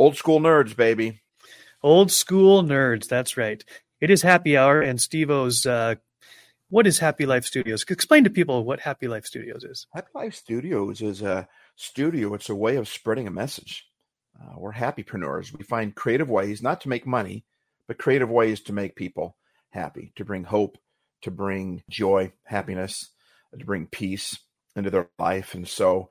Old school nerds, baby. Old school nerds. That's right. It is happy hour, and Steve O's. Uh, what is Happy Life Studios? Explain to people what Happy Life Studios is. Happy Life Studios is a studio. It's a way of spreading a message. Uh, we're happypreneurs. We find creative ways, not to make money, but creative ways to make people happy, to bring hope, to bring joy, happiness, to bring peace into their life. And so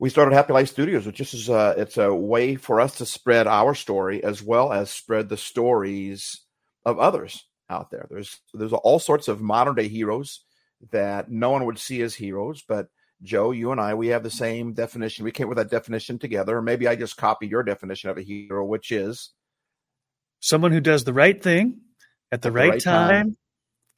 we started Happy Life Studios, which just is a, it's a way for us to spread our story as well as spread the stories of others out there. There's there's all sorts of modern day heroes that no one would see as heroes, but Joe, you and I, we have the same definition. We came with that definition together. Or maybe I just copy your definition of a hero, which is someone who does the right thing at the, at right, the right, time, time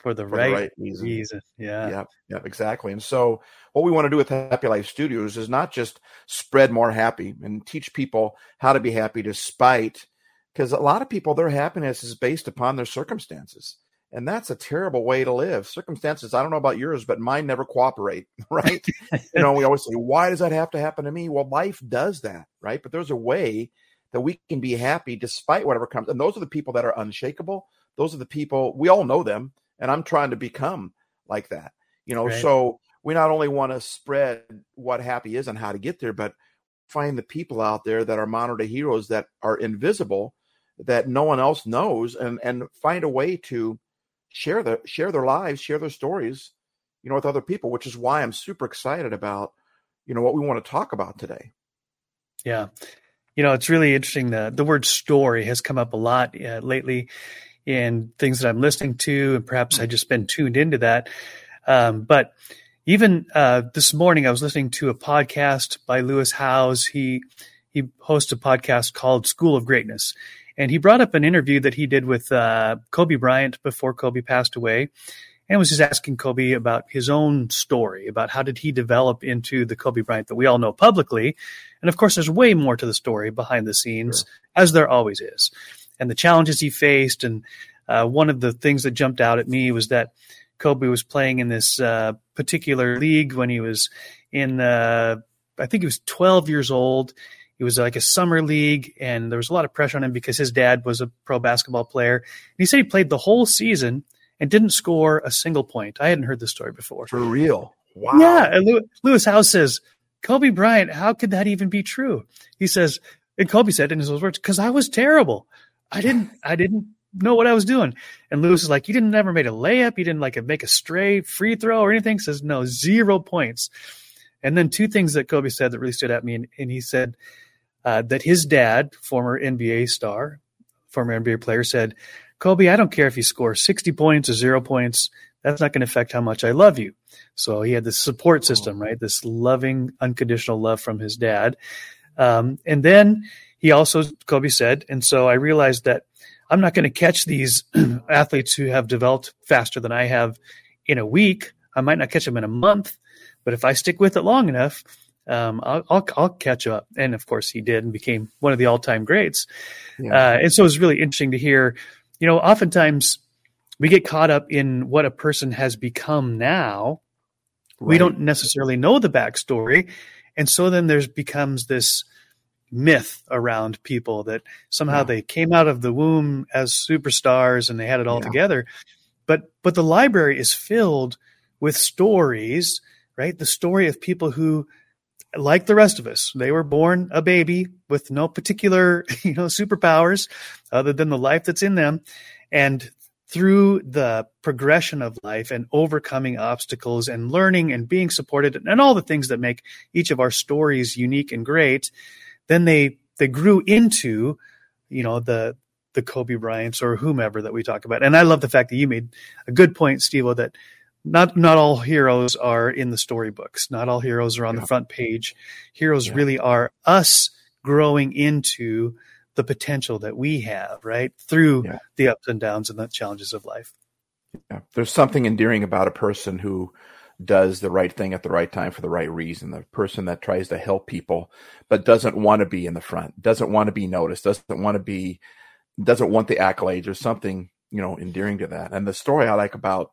for the, for right, the right reason. reason. Yeah. Yeah. Yeah. Exactly. And so, what we want to do with Happy Life Studios is not just spread more happy and teach people how to be happy despite, because a lot of people, their happiness is based upon their circumstances. And that's a terrible way to live. Circumstances, I don't know about yours, but mine never cooperate, right? you know, we always say, why does that have to happen to me? Well, life does that, right? But there's a way that we can be happy despite whatever comes. And those are the people that are unshakable. Those are the people, we all know them and I'm trying to become like that. You know, right. so we not only want to spread what happy is and how to get there, but find the people out there that are modern day heroes that are invisible, that no one else knows, and and find a way to share the share their lives, share their stories, you know, with other people, which is why I'm super excited about, you know, what we want to talk about today. Yeah. You know, it's really interesting. The the word story has come up a lot uh, lately in things that I'm listening to, and perhaps I just been tuned into that. Um, but even uh, this morning, I was listening to a podcast by Lewis Howes. He he hosts a podcast called School of Greatness, and he brought up an interview that he did with uh, Kobe Bryant before Kobe passed away, and was just asking Kobe about his own story, about how did he develop into the Kobe Bryant that we all know publicly, and of course, there's way more to the story behind the scenes, sure. as there always is and the challenges he faced. And uh, one of the things that jumped out at me was that Kobe was playing in this uh, particular league when he was in, uh, I think he was 12 years old. It was like a summer league, and there was a lot of pressure on him because his dad was a pro basketball player. And he said he played the whole season and didn't score a single point. I hadn't heard this story before. For real? Wow. Yeah. And Lewis Howes says, Kobe Bryant, how could that even be true? He says, and Kobe said in his words, because I was terrible. I didn't I didn't know what I was doing. And Lewis is like, you didn't ever made a layup, you didn't like make a stray free throw or anything. Says no, zero points. And then two things that Kobe said that really stood at me, and, and he said uh, that his dad, former NBA star, former NBA player, said, "Kobe, I don't care if you score sixty points or zero points. That's not going to affect how much I love you." So he had this support system, right? This loving, unconditional love from his dad. Um, and then he also, Kobe said, and so I realized that I'm not going to catch these athletes who have developed faster than I have in a week. I might not catch them in a month, but if I stick with it long enough, um, I'll, I'll, I'll, catch up. And of course, he did and became one of the all time greats. Yeah. Uh, and so it was really interesting to hear. You know, oftentimes we get caught up in what a person has become now. Right. We don't necessarily know the backstory. And so then there's becomes this myth around people that somehow yeah. they came out of the womb as superstars and they had it all yeah. together. But but the library is filled with stories, right? The story of people who like the rest of us, they were born a baby with no particular, you know, superpowers other than the life that's in them. And through the progression of life and overcoming obstacles and learning and being supported and all the things that make each of our stories unique and great, then they they grew into you know the the Kobe Bryants or whomever that we talk about. And I love the fact that you made a good point, Steve, that not not all heroes are in the storybooks. Not all heroes are on yeah. the front page. Heroes yeah. really are us growing into the potential that we have, right? Through yeah. the ups and downs and the challenges of life. Yeah. There's something endearing about a person who does the right thing at the right time for the right reason. The person that tries to help people but doesn't want to be in the front, doesn't want to be noticed, doesn't want to be, doesn't want the accolades or something, you know, endearing to that. And the story I like about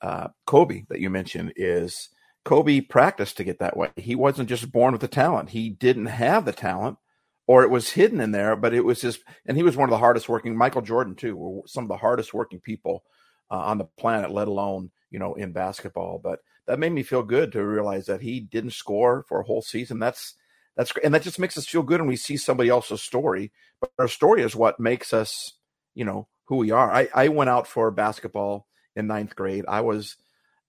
uh, Kobe that you mentioned is Kobe practiced to get that way. He wasn't just born with the talent. He didn't have the talent or it was hidden in there, but it was just, and he was one of the hardest working, Michael Jordan too, were some of the hardest working people uh, on the planet, let alone, you know, in basketball. But that made me feel good to realize that he didn't score for a whole season. That's, that's, and that just makes us feel good when we see somebody else's story. But our story is what makes us, you know, who we are. I, I went out for basketball in ninth grade. I was,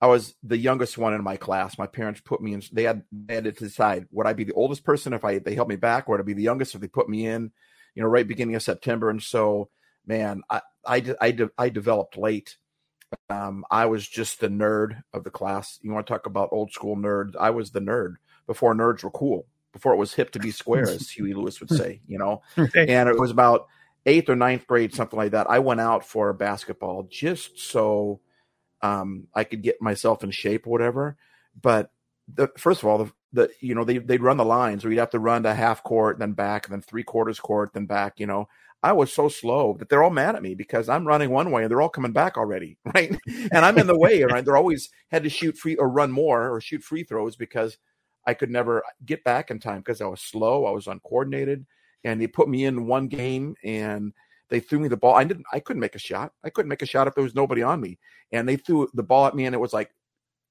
I was the youngest one in my class. My parents put me in. They had they had to decide would I be the oldest person if I they helped me back, or I be the youngest if they put me in, you know, right beginning of September. And so, man, I I I, I developed late. Um, I was just the nerd of the class. You want to talk about old school nerds? I was the nerd before nerds were cool. Before it was hip to be square, as Huey Lewis would say. You know, and it was about eighth or ninth grade, something like that. I went out for basketball just so um, I could get myself in shape or whatever. But the, first of all, the, the you know they they'd run the lines, or you'd have to run to half court, then back, then three quarters court, then back. You know, I was so slow that they're all mad at me because I'm running one way and they're all coming back already, right? and I'm in the way, right? They're always had to shoot free or run more or shoot free throws because I could never get back in time because I was slow, I was uncoordinated, and they put me in one game and they threw me the ball. I didn't. I couldn't make a shot. I couldn't make a shot if there was nobody on me. And they threw the ball at me, and it was like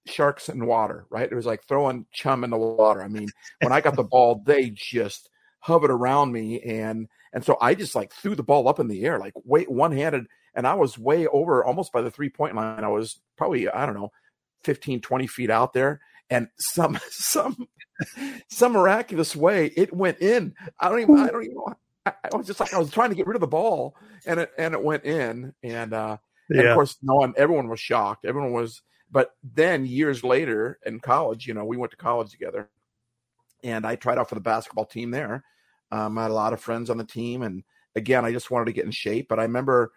sharks in water. Right? It was like throwing chum in the water. I mean, when I got the ball, they just hovered around me, and and so I just like threw the ball up in the air, like way one handed, and I was way over, almost by the three point line. I was probably I don't know, 15, 20 feet out there, and some some some miraculous way it went in. I don't even I don't even know I, I, was just like I was trying to get rid of the ball, and it and it went in, and uh, yeah. and of course, no one, everyone was shocked. Everyone was, but then years later in college, you know, we went to college together, and I tried out for the basketball team there. Um, I had a lot of friends on the team, and again, I just wanted to get in shape. But I remember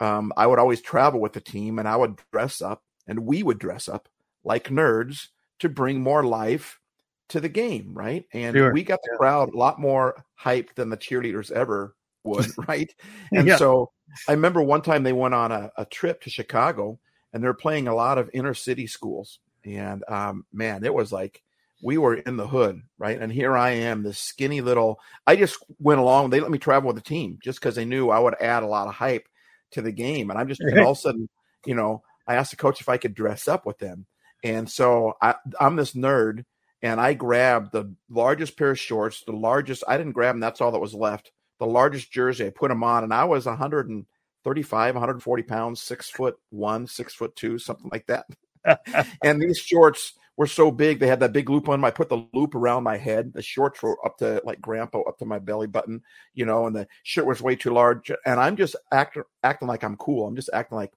um, I would always travel with the team, and I would dress up, and we would dress up like nerds to bring more life to the game, right? And sure. we got the crowd a lot more hyped than the cheerleaders ever would, right? And yeah. so I remember one time they went on a, a, trip to Chicago and they're playing a lot of inner city schools. And um, man, it was like we were in the hood, right? And here I am, this skinny little. I just went along. They let me travel with the team just because they knew I would add a lot of hype to the game. And I'm just and all of a sudden, you know, I asked the coach if I could dress up with them. And so I, I'm this nerd and I grabbed the largest pair of shorts, the largest. I didn't grab them. That's all that was left. The largest jersey. I put them on, and I was 135, 140 pounds, six foot one, six foot two, something like that. and these shorts were so big. They had that big loop on them. I put the loop around my head. The shorts were up to like grandpa, up to my belly button, you know, and the shirt was way too large. And I'm just acting acting like I'm cool. I'm just acting like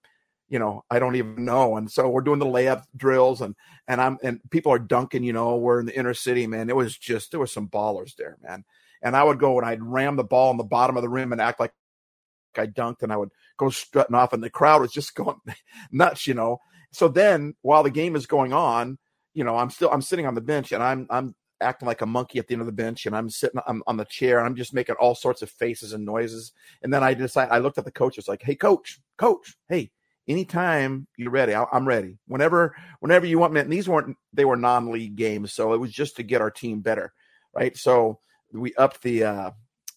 you know, I don't even know. And so we're doing the layup drills and and I'm and people are dunking, you know, we're in the inner city, man. It was just there was some ballers there, man. And I would go and I'd ram the ball in the bottom of the rim and act like I dunked and I would go strutting off and the crowd was just going nuts, you know. So then while the game is going on, you know, I'm still I'm sitting on the bench and I'm I'm acting like a monkey at the end of the bench and I'm sitting I'm on the chair and I'm just making all sorts of faces and noises. And then I decide I looked at the coach, it's like, hey coach, coach, hey, anytime you're ready, I, am ready. Whenever, whenever you want me. And these weren't they were non-league games, so it was just to get our team better, right? So we upped the uh,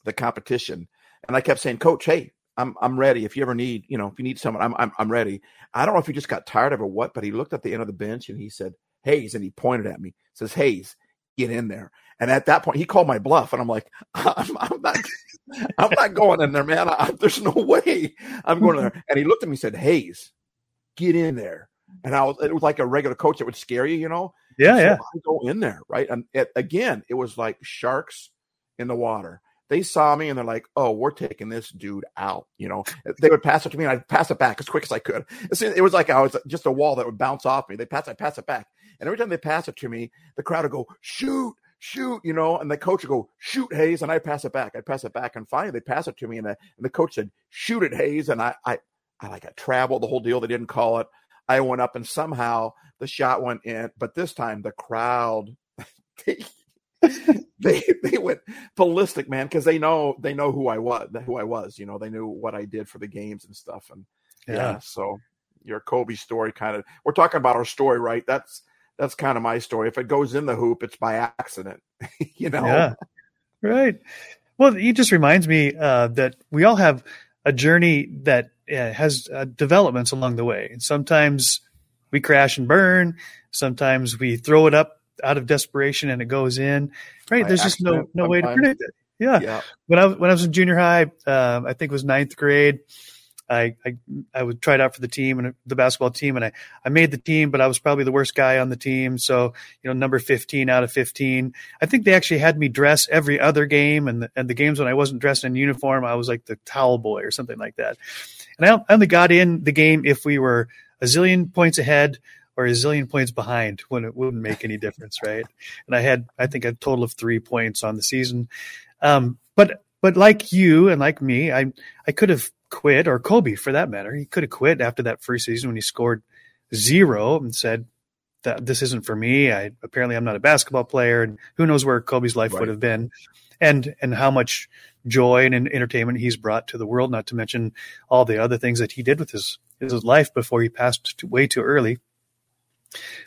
the competition, and I kept saying, Coach, hey, I'm I'm ready. If you ever need, you know, if you need someone, I'm I'm I'm ready. I don't know if he just got tired of it or what, but he looked at the end of the bench and he said, Hays, and he pointed at me, says, Hays, get in there. And at that point, he called my bluff, and I'm like, I'm, I'm not, I'm not going in there, man. I, there's no way I'm going in there. And he looked at me and said, Hays, get in there. And I was, it was like a regular coach that would scare you, you know? Yeah, so yeah. I go in there, right? And it, again, it was like sharks in the water. They saw me and they're like, "Oh, we're taking this dude out." You know, they would pass it to me, and I'd pass it back as quick as I could. It was like I was just a wall that would bounce off me. They pass, I pass it back, and every time they pass it to me, the crowd would go, "Shoot, shoot, you know, and the coach would go, shoot Hays, and I pass it back. I pass it back. And finally they pass it to me, and the, and the coach said, shoot it, Hays. And I, I, I like I traveled the whole deal. They didn't call it. I went up and somehow the shot went in, but this time the crowd they they they went ballistic, man, because they know they know who I was, who I was. You know, they knew what I did for the games and stuff. And yeah, yeah so your Kobe story kind of we're talking about our story, right? That's that's kind of my story. If it goes in the hoop, it's by accident, you know. Yeah. Right. Well, it just reminds me uh, that we all have a journey that uh, has uh, developments along the way. And sometimes we crash and burn. Sometimes we throw it up out of desperation and it goes in. Right? By There's just no no way to predict it. Yeah. Yeah. When I when I was in junior high, um, I think it was ninth grade. I, I I would it out for the team and the basketball team, and I I made the team, but I was probably the worst guy on the team. So you know, number fifteen out of fifteen. I think they actually had me dress every other game, and the, and the games when I wasn't dressed in uniform, I was like the towel boy or something like that. And I only got in the game if we were a zillion points ahead or a zillion points behind when it wouldn't make any difference, right? And I had, I think, a total of three points on the season. Um, but but like you and like me, I I could have quit, or Kobe for that matter, he could have quit after that first season when he scored zero and said that this isn't for me. I apparently I'm not a basketball player, and who knows where Kobe's life Right. would have been, and and how much joy and entertainment he's brought to the world. Not to mention all the other things that he did with his his life before he passed too, way too early.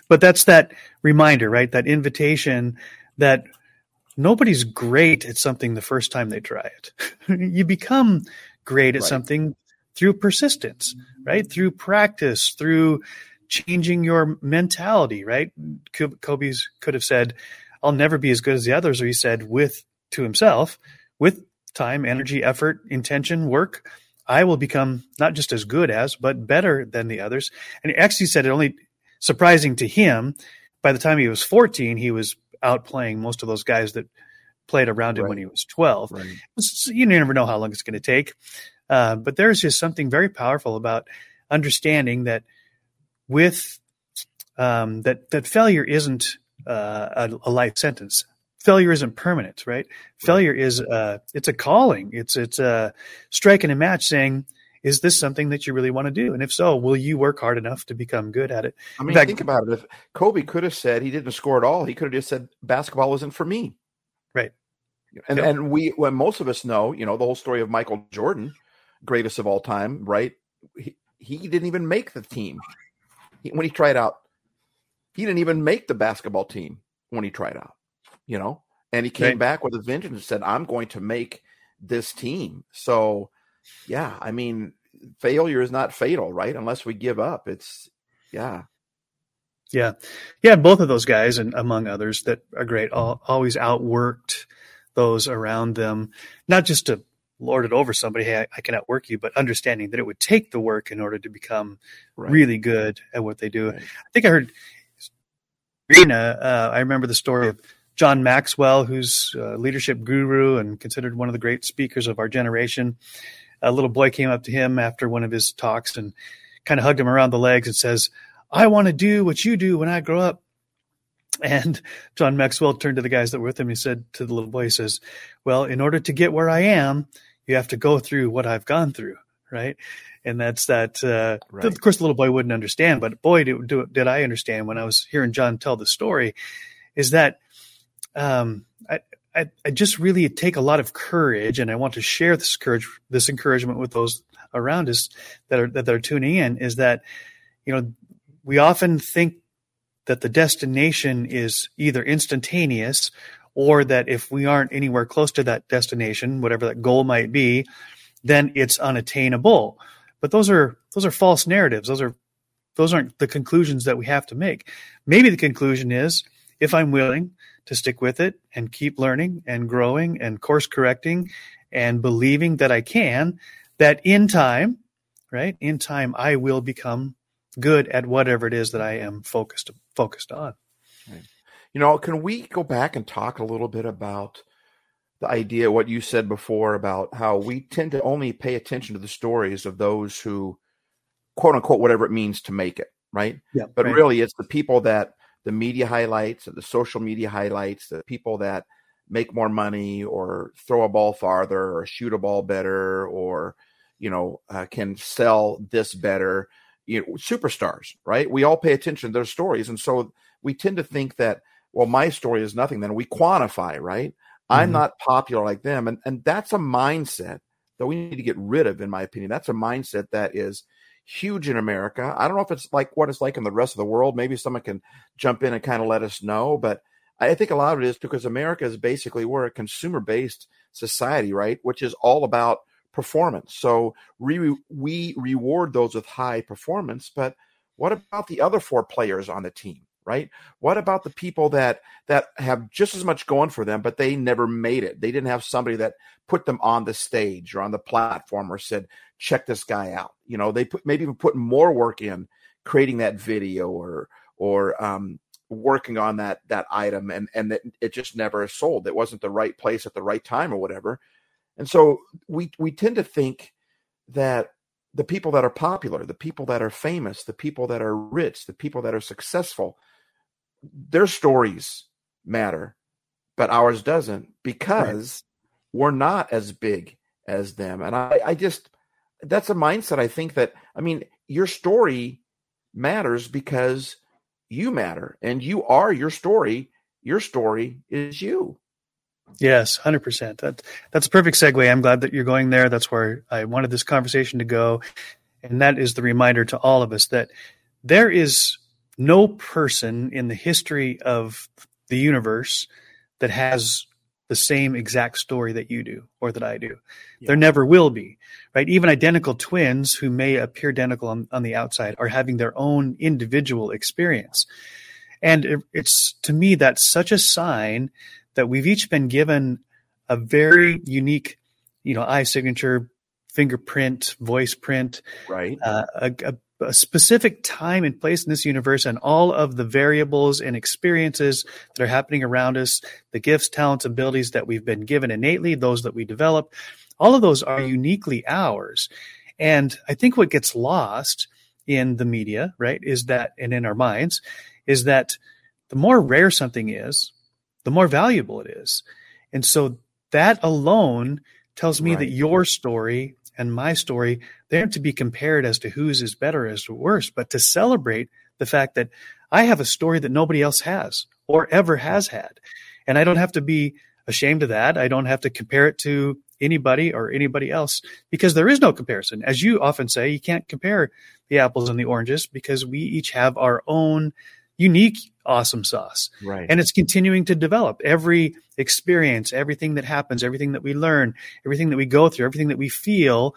But that's that reminder, right? That invitation that nobody's great at something the first time they try it. you become great at Right. something through persistence, right? Through practice, through changing your mentality, right? Kobe's could have said, I'll never be as good as the others, or he said with to himself, with time, energy, effort, intention, work, I will become not just as good as, but better than the others. And he actually said it only surprising to him, by the time he was 14, he was outplaying most of those guys that played around him when he was 12. Right. So you never know how long it's going to take. Uh, but there's just something very powerful about understanding that with um, that that failure isn't uh, a, a life sentence. Failure isn't permanent, right? Failure is uh, it's a calling. It's it's a striking a match, saying, "Is this something that you really want to do? And if so, will you work hard enough to become good at it?" I mean, fact- think about it. If Kobe could have said he didn't score at all, he could have just said basketball wasn't for me. And Yep. and we, when most of us know, you know, the whole story of Michael Jordan, greatest of all time, right? He, he didn't even make the team he, when he tried out. He didn't even make the basketball team when he tried out, you know. And he came Right. back with a vengeance and said, "I'm going to make this team." So, yeah, I mean, failure is not fatal, right? Unless we give up. It's yeah. Yeah, yeah, both of those guys, and among others that are great, all, always outworked those around them, not just to lord it over somebody, hey, I, I can outwork you, but understanding that it would take the work in order to become Right. really good at what they do. Right. I think I heard Rena. Uh, I remember the story of John Maxwell, who's a leadership guru and considered one of the great speakers of our generation. A little boy came up to him after one of his talks and kind of hugged him around the legs and says, I want to do what you do when I grow up. And John Maxwell turned to the guys that were with him. He said to the little boy, he says, Well, in order to get where I am, you have to go through what I've gone through. Right. And that's that. Uh, Right. Of course, the little boy wouldn't understand, but boy, did, do, did I understand when I was hearing John tell the story is that um, I, I, I just really take a lot of courage and I want to share this courage, this encouragement with those around us that are, that are tuning in is that, you know, we often think that the destination is either instantaneous or that if we aren't anywhere close to that destination, whatever that goal might be, then it's unattainable. But those are those are false narratives. Those are those aren't the conclusions that we have to make. Maybe the conclusion is if I'm willing to stick with it and keep learning and growing and course correcting and believing that I can, that in time, right? In time I will become good at whatever it is that I am focused focused on. You know, can we go back and talk a little bit about the idea, what you said before about how we tend to only pay attention to the stories of those who, quote unquote, whatever it means to make it, right? Yeah. But right. really, it's the people that the media highlights, the social media highlights, the people that make more money or throw a ball farther or shoot a ball better or, you know, uh, can sell this better, you know, superstars, right? We all pay attention to their stories. And so we tend to think that, well, my story is nothing. Then we quantify, right? I'm Mhm. not popular like them. And, and that's a mindset that we need to get rid of, in my opinion. That's a mindset that is huge in America. I don't know if it's like what it's like in the rest of the world. Maybe someone can jump in and kind of let us know. But I think a lot of it is because America is basically we're a consumer based society, right? Which is all about performance. So we we reward those with high performance, but what about the other four players on the team? right what about the people that that have just as much going for them but they never made it they didn't have somebody that put them on the stage or on the platform or said check this guy out you know they put maybe even put more work in creating that video or or um, working on that that item and and that it just never sold it wasn't the right place at the right time or whatever and so we we tend to think that the people that are popular the people that are famous the people that are rich the people that are successful their stories matter, but ours doesn't because right. we're not as big as them. And I, I just, that's a mindset. I think that, I mean, your story matters because you matter and you are your story. Your story is you. Yes, hundred percent. That that's a perfect segue. I'm glad that you're going there. That's where I wanted this conversation to go, and that is the reminder to all of us that there is no person in the history of the universe that has the same exact story that you do or that I do. Yeah. There never will be, right? Even identical twins who may appear identical on, on the outside are having their own individual experience. And it, it's to me, that's such a sign that we've each been given a very unique, you know, eye signature, fingerprint, voice print, right? Uh, a, a, a specific time and place in this universe and all of the variables and experiences that are happening around us, the gifts, talents, abilities that we've been given innately, those that we develop, all of those are uniquely ours. And I think what gets lost in the media, right, is that, and in our minds, is that the more rare something is, the more valuable it is. And so that alone tells me right. that your story and my story, they aren't to be compared as to whose is better as to worse, but to celebrate the fact that I have a story that nobody else has or ever has had. And I don't have to be ashamed of that. I don't have to compare it to anybody or anybody else because there is no comparison. As you often say, you can't compare the apples and the oranges because we each have our own unique awesome sauce. Right. And it's continuing to develop. Every experience, everything that happens, everything that we learn, everything that we go through, everything that we feel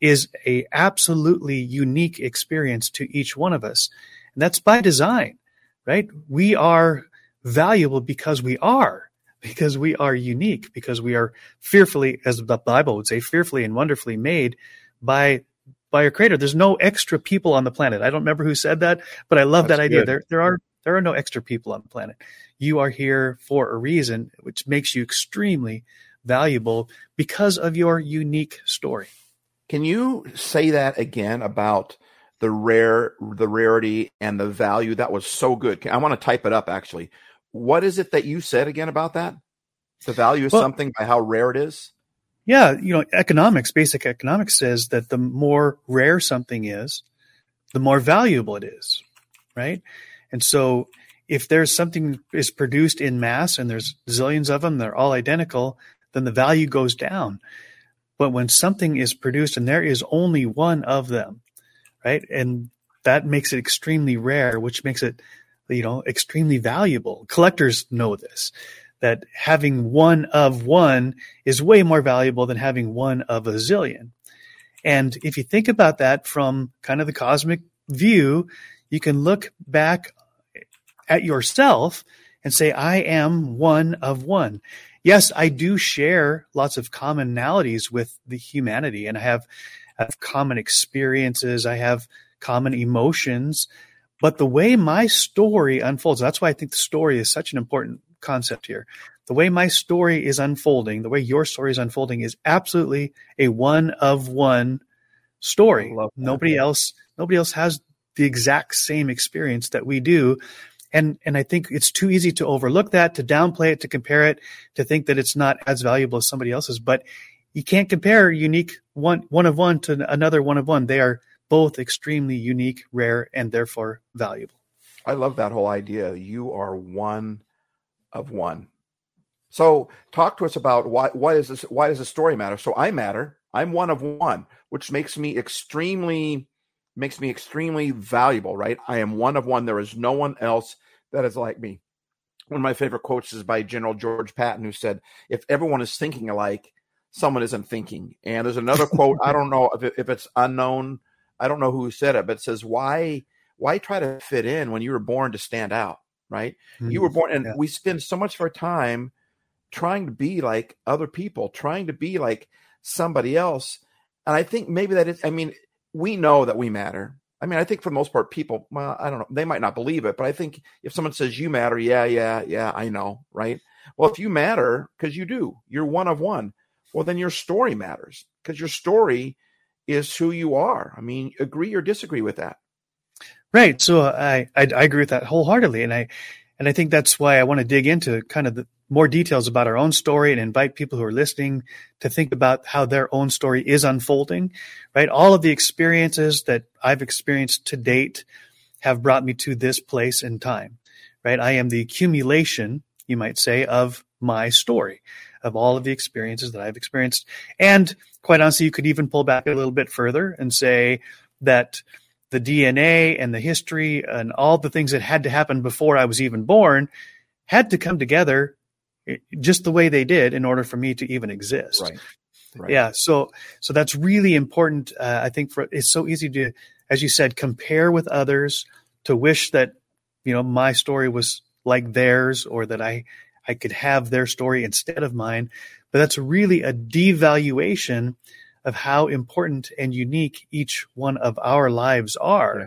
is a absolutely unique experience to each one of us. And that's by design, right? We are valuable because we are, because we are unique, because we are fearfully, as the Bible would say, fearfully and wonderfully made by by your creator. There's no extra people on the planet. I don't remember who said that, but I love That's that idea. Good. There there are there are no extra people on the planet. You are here for a reason, which makes you extremely valuable because of your unique story. Can you say that again about the rare, the rarity and the value? That was so good. I want to type it up actually. What is it that you said again about that? The value is well, something by how rare it is? Yeah, you know, economics, basic economics says that the more rare something is, the more valuable it is, right? And so if there's something is produced in mass and there's zillions of them, they're all identical, then the value goes down. But when something is produced and there is only one of them, right? And that makes it extremely rare, which makes it, you know, extremely valuable. Collectors know this, that having one of one is way more valuable than having one of a zillion. And if you think about that from kind of the cosmic view, you can look back at yourself and say, I am one of one. Yes, I do share lots of commonalities with the humanity and I have, I have common experiences. I have common emotions, but the way my story unfolds, that's why I think the story is such an important concept here. The way my story is unfolding, the way your story is unfolding is absolutely a one of one story. Nobody else, nobody else has the exact same experience that we do. And, and I think it's too easy to overlook that, to downplay it, to compare it, to think that it's not as valuable as somebody else's. But you can't compare unique one, one of one to another one of one. They are both extremely unique, rare, and therefore valuable. I love that whole idea. You are one of one. So talk to us about why why is this why does the story matter? So I matter. I'm one of one, which makes me extremely makes me extremely valuable, right? I am one of one. There is no one else that is like me. one of my favorite quotes is by General George Patton, who said, "If everyone is thinking alike, someone isn't thinking." And there's another quote. I don't know if, it, if it's unknown. I don't know who said it, but it says, "Why, why try to fit in when you were born to stand out?" Right? Mm-hmm. You were born, and yeah. we spend so much of our time trying to be like other people, trying to be like somebody else. And I think maybe that is. I mean, we know that we matter. I mean, I think for the most part, people, well, I don't know, they might not believe it, but I think if someone says you matter, yeah, yeah, yeah, I know, right? Well, if you matter, because you do, you're one of one, well, then your story matters because your story is who you are. I mean, agree or disagree with that. Right. So I, I, I agree with that wholeheartedly. And I, and I think that's why I want to dig into kind of the more details about our own story and invite people who are listening to think about how their own story is unfolding, right? All of the experiences that I've experienced to date have brought me to this place in time, right? I am the accumulation, you might say, of my story, of all of the experiences that I've experienced. And quite honestly, you could even pull back a little bit further and say that the DNA and the history and all the things that had to happen before I was even born had to come together just the way they did in order for me to even exist. Right. Right. Yeah. So, so that's really important. Uh, I think for, it's so easy to, as you said, compare with others to wish that, you know, my story was like theirs or that I, I could have their story instead of mine. But that's really a devaluation of how important and unique each one of our lives are. Yeah.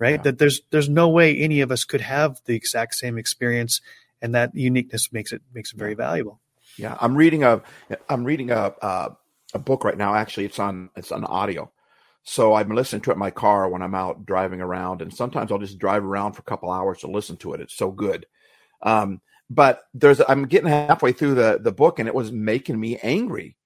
Right. Yeah. That there's, there's no way any of us could have the exact same experience and that uniqueness makes it makes it very valuable. Yeah, I'm reading a I'm reading a uh, a book right now. Actually, it's on it's on audio. So I'm listening to it in my car when I'm out driving around, and sometimes I'll just drive around for a couple hours to listen to it. It's so good. Um, but there's I'm getting halfway through the the book, and it was making me angry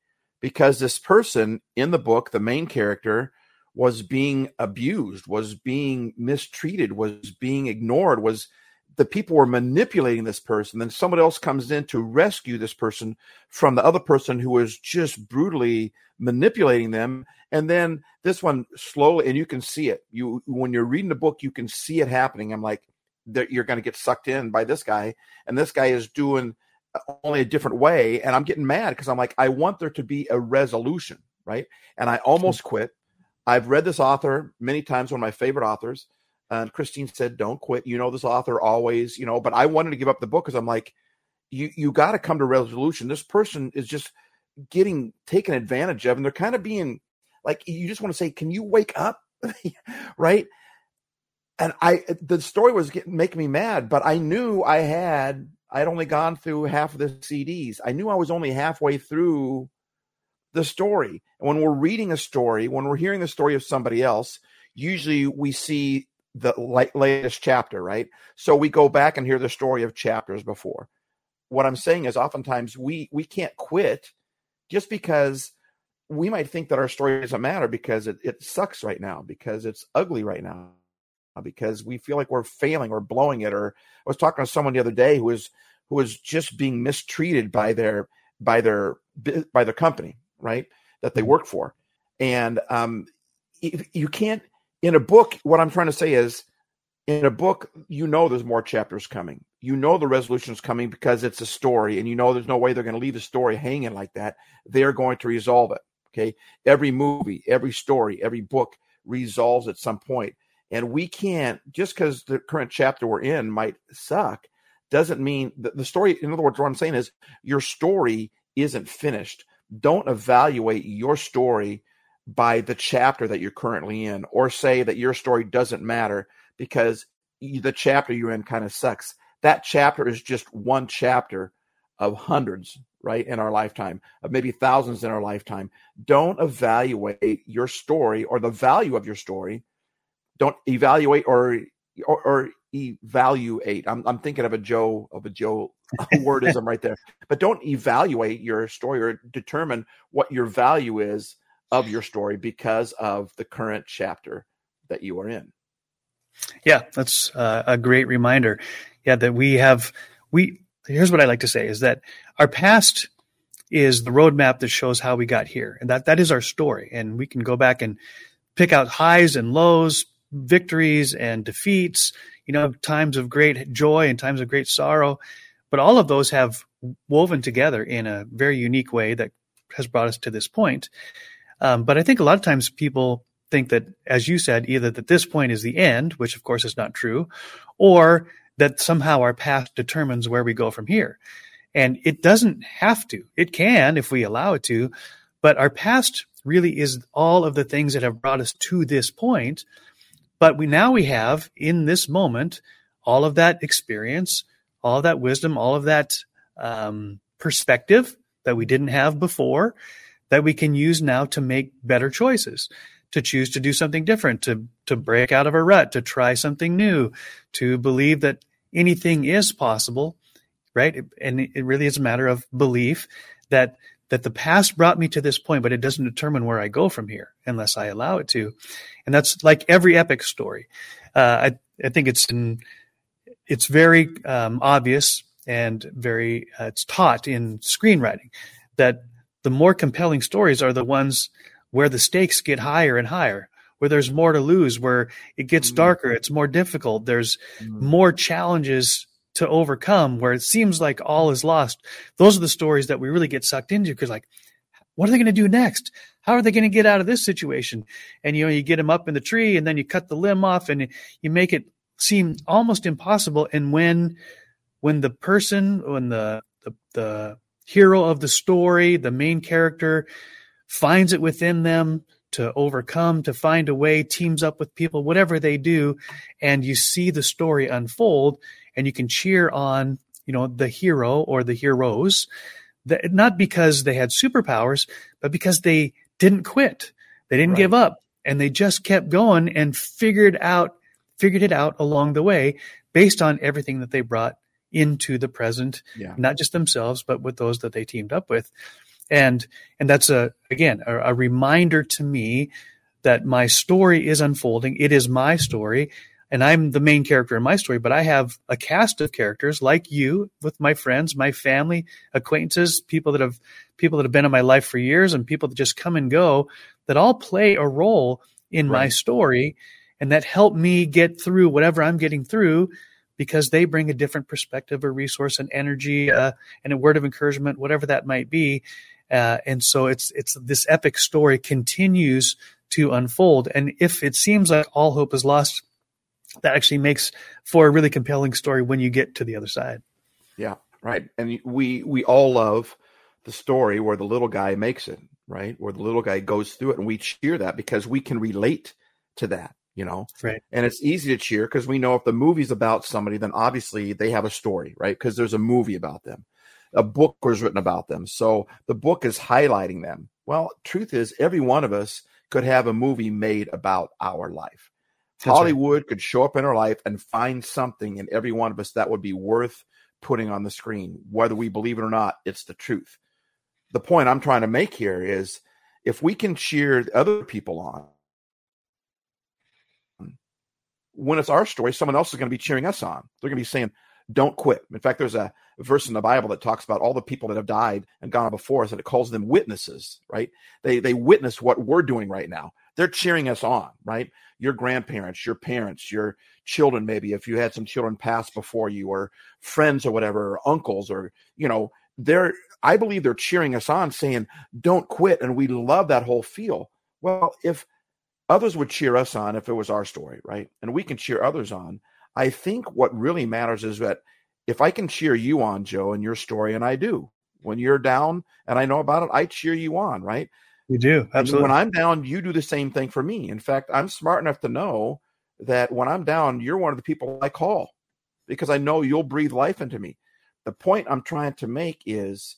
because this person in the book, the main character, was being abused, was being mistreated, was being ignored, was the people were manipulating this person. Then somebody else comes in to rescue this person from the other person who was just brutally manipulating them. And then this one slowly, and you can see it. You when you're reading the book, you can see it happening. I'm like, you're going to get sucked in by this guy, and this guy is doing uh, only a different way. And I'm getting mad because I'm like, I want there to be a resolution, right? And I almost quit. I've read this author many times, one of my favorite authors and Christine said, "Don't quit." You know, this author always, you know. But I wanted to give up the book because I'm like, you you got to come to resolution. This person is just getting taken advantage of, and they're kind of being like, you just want to say, "Can you wake up?" right? And I, the story was getting making me mad, but I knew I had I'd only gone through half of the CDs. I knew I was only halfway through the story. And when we're reading a story, when we're hearing the story of somebody else, usually we see the latest chapter, right? So we go back and hear the story of chapters before. What I'm saying is, oftentimes we we can't quit just because we might think that our story doesn't matter because it, it sucks right now, because it's ugly right now, because we feel like we're failing or blowing it. Or I was talking to someone the other day who was who was just being mistreated by their by their by their company, right? That they mm-hmm. work for, and um, you can't in a book, what I'm trying to say is, in a book, you know there's more chapters coming. You know the resolution is coming because it's a story, and you know there's no way they're going to leave the story hanging like that. They're going to resolve it. Okay. Every movie, every story, every book resolves at some point. And we can't, just because the current chapter we're in might suck, doesn't mean the story, in other words, what I'm saying is your story isn't finished. Don't evaluate your story by the chapter that you're currently in, or say that your story doesn't matter because the chapter you're in kind of sucks. That chapter is just one chapter of hundreds, right, in our lifetime, of maybe thousands in our lifetime. Don't evaluate your story or the value of your story. Don't evaluate or or, or evaluate. I'm, I'm thinking of a Joe of a Joe wordism right there. But don't evaluate your story or determine what your value is of your story because of the current chapter that you are in. Yeah, that's uh, a great reminder. Yeah, that we have we here's what I like to say is that our past is the roadmap that shows how we got here, and that that is our story, and we can go back and pick out highs and lows, victories and defeats, you know, times of great joy and times of great sorrow. But all of those have woven together in a very unique way that has brought us to this point. Um, but I think a lot of times people think that, as you said, either that this point is the end, which of course is not true, or that somehow our past determines where we go from here. And it doesn't have to. It can if we allow it to, but our past really is all of the things that have brought us to this point. But we now we have in this moment all of that experience, all of that wisdom, all of that um, perspective that we didn't have before that we can use now to make better choices to choose to do something different to to break out of a rut to try something new to believe that anything is possible right? And it really is a matter of belief that that the past brought me to this point but it doesn't determine where i go from here unless i allow it to. And that's like every epic story. Uh, I, I think it's in, it's very um, obvious and very uh, it's taught in screenwriting that the more compelling stories are the ones where the stakes get higher and higher where there's more to lose where it gets mm. darker it's more difficult there's mm. more challenges to overcome where it seems like all is lost those are the stories that we really get sucked into because like what are they going to do next how are they going to get out of this situation and you know you get them up in the tree and then you cut the limb off and you make it seem almost impossible and when when the person when the the, the hero of the story, the main character, finds it within them to overcome, to find a way, teams up with people, whatever they do, and you see the story unfold, and you can cheer on, you know, the hero or the heroes, that, not because they had superpowers, but because they didn't quit, they didn't right. give up, and they just kept going and figured out, figured it out along the way, based on everything that they brought into the present, yeah. not just themselves, but with those that they teamed up with. And, and that's a, again, a, a reminder to me that my story is unfolding. It is my story and I'm the main character in my story, but I have a cast of characters like you with my friends, my family, acquaintances, people that have people that have been in my life for years and people that just come and go that all play a role in right. my story and that help me get through whatever I'm getting through because they bring a different perspective, a resource, and energy, uh, and a word of encouragement, whatever that might be. Uh, and so it's it's this epic story continues to unfold. And if it seems like all hope is lost, that actually makes for a really compelling story when you get to the other side. Yeah, right. And we we all love the story where the little guy makes it, right? Where the little guy goes through it, and we cheer that because we can relate to that you know? Right. And it's easy to cheer because we know if the movie's about somebody then obviously they have a story right? Because there's a movie about them. A book was written about them. So the book is highlighting them. Well truth is every one of us could have a movie made about our life. That's hollywood right. could show up in our life and find something in every one of us that would be worth putting on the screen whether we believe it or not it's the truth. The point i'm trying to make here is if we can cheer other people on when it's our story, someone else is going to be cheering us on. They're going to be saying, don't quit. In fact, there's a verse in the Bible that talks about all the people that have died and gone before us, and it calls them witnesses, right? They they witness what we're doing right now. They're cheering us on, right? Your grandparents, your parents, your children, maybe if you had some children pass before you, or friends or whatever, or uncles, or you know, they're I believe they're cheering us on, saying, Don't quit. And we love that whole feel. Well, if others would cheer us on if it was our story, right? And we can cheer others on. I think what really matters is that if I can cheer you on, Joe, and your story, and I do, when you're down and I know about it, I cheer you on, right? You do. Absolutely. And when I'm down, you do the same thing for me. In fact, I'm smart enough to know that when I'm down, you're one of the people I call because I know you'll breathe life into me. The point I'm trying to make is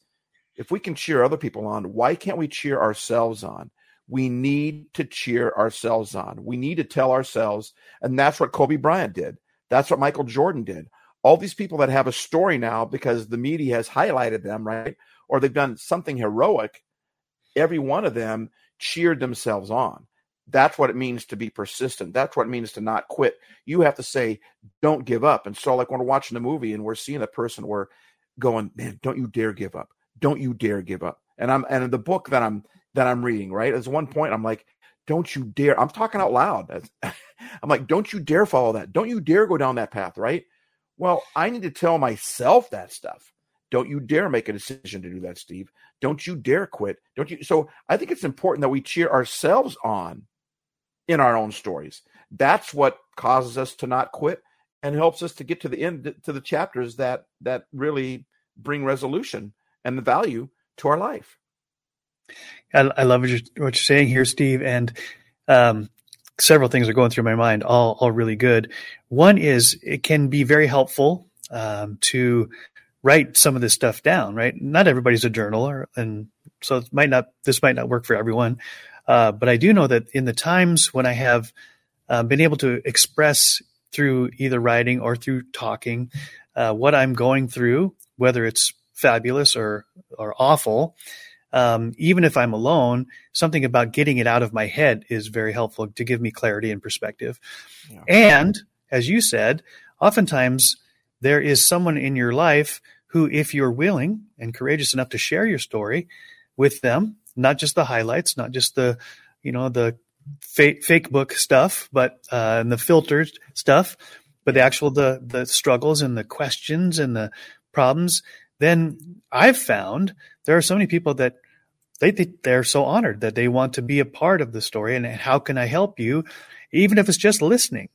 if we can cheer other people on, why can't we cheer ourselves on? We need to cheer ourselves on. We need to tell ourselves, and that's what Kobe Bryant did. That's what Michael Jordan did. All these people that have a story now because the media has highlighted them, right? Or they've done something heroic, every one of them cheered themselves on. That's what it means to be persistent. That's what it means to not quit. You have to say, don't give up. And so, like when we're watching a movie and we're seeing a person, we're going, man, don't you dare give up. Don't you dare give up. And I'm and the book that I'm that I'm reading, right? There's one point I'm like, don't you dare. I'm talking out loud. I'm like, don't you dare follow that. Don't you dare go down that path, right? Well, I need to tell myself that stuff. Don't you dare make a decision to do that, Steve. Don't you dare quit. Don't you? So I think it's important that we cheer ourselves on in our own stories. That's what causes us to not quit and helps us to get to the end to the chapters that that really bring resolution and the value to our life. I, I love what you're, what you're saying here, Steve. And um, several things are going through my mind, all all really good. One is it can be very helpful um, to write some of this stuff down. Right? Not everybody's a journaler, and so it might not. This might not work for everyone. Uh, but I do know that in the times when I have uh, been able to express through either writing or through talking uh, what I'm going through, whether it's fabulous or or awful, um, even if I'm alone, something about getting it out of my head is very helpful to give me clarity and perspective. Yeah. And as you said, oftentimes there is someone in your life who, if you're willing and courageous enough to share your story with them, not just the highlights, not just the, you know, the fake, fake book stuff, but uh, and the filtered stuff, but the actual the the struggles and the questions and the problems. Then I've found there are so many people that they, they they're so honored that they want to be a part of the story and how can I help you, even if it's just listening.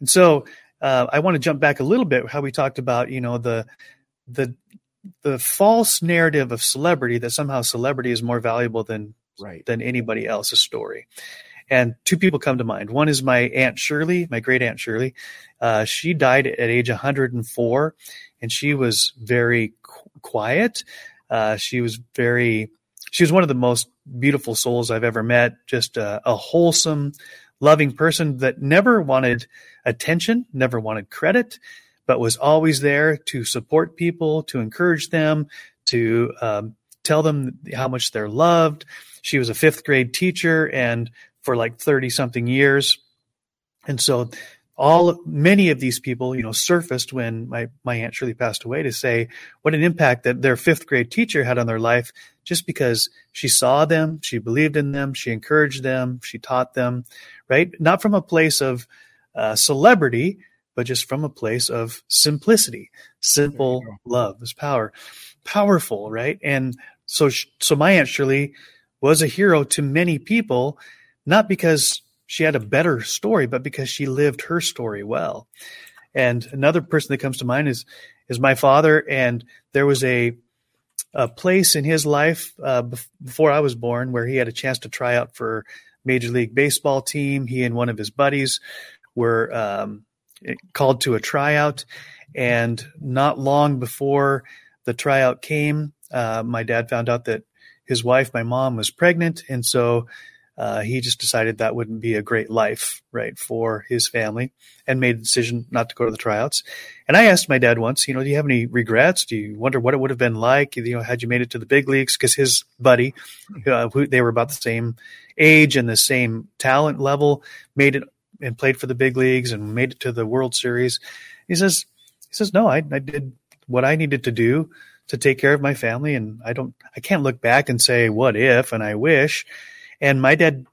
And so uh, I want to jump back a little bit how we talked about you know the the the false narrative of celebrity that somehow celebrity is more valuable than right. than anybody else's story. And two people come to mind. One is my aunt Shirley, my great aunt Shirley. Uh, she died at age 104, and she was very qu- quiet. Uh, she was very, she was one of the most beautiful souls I've ever met. Just a, a wholesome, loving person that never wanted attention, never wanted credit, but was always there to support people, to encourage them, to um, tell them how much they're loved. She was a fifth grade teacher and for like 30 something years. And so all many of these people, you know, surfaced when my, my aunt Shirley passed away to say what an impact that their fifth grade teacher had on their life just because she saw them, she believed in them, she encouraged them, she taught them, right? Not from a place of uh, celebrity, but just from a place of simplicity. Simple love is power, powerful, right? And so, so my aunt Shirley was a hero to many people, not because she had a better story, but because she lived her story well. And another person that comes to mind is is my father. And there was a a place in his life uh, before I was born where he had a chance to try out for Major League Baseball team. He and one of his buddies were um, called to a tryout, and not long before the tryout came, uh, my dad found out that his wife, my mom, was pregnant, and so uh, he just decided that wouldn't be a great life, right, for his family, and made the decision not to go to the tryouts. And I asked my dad once, you know, do you have any regrets? Do you wonder what it would have been like, you know, had you made it to the big leagues? Because his buddy, uh, who they were about the same age and the same talent level, made it and played for the big leagues and made it to the World Series. He says, he says, no, I, I did what I needed to do to take care of my family, and I don't, I can't look back and say what if, and I wish and my dad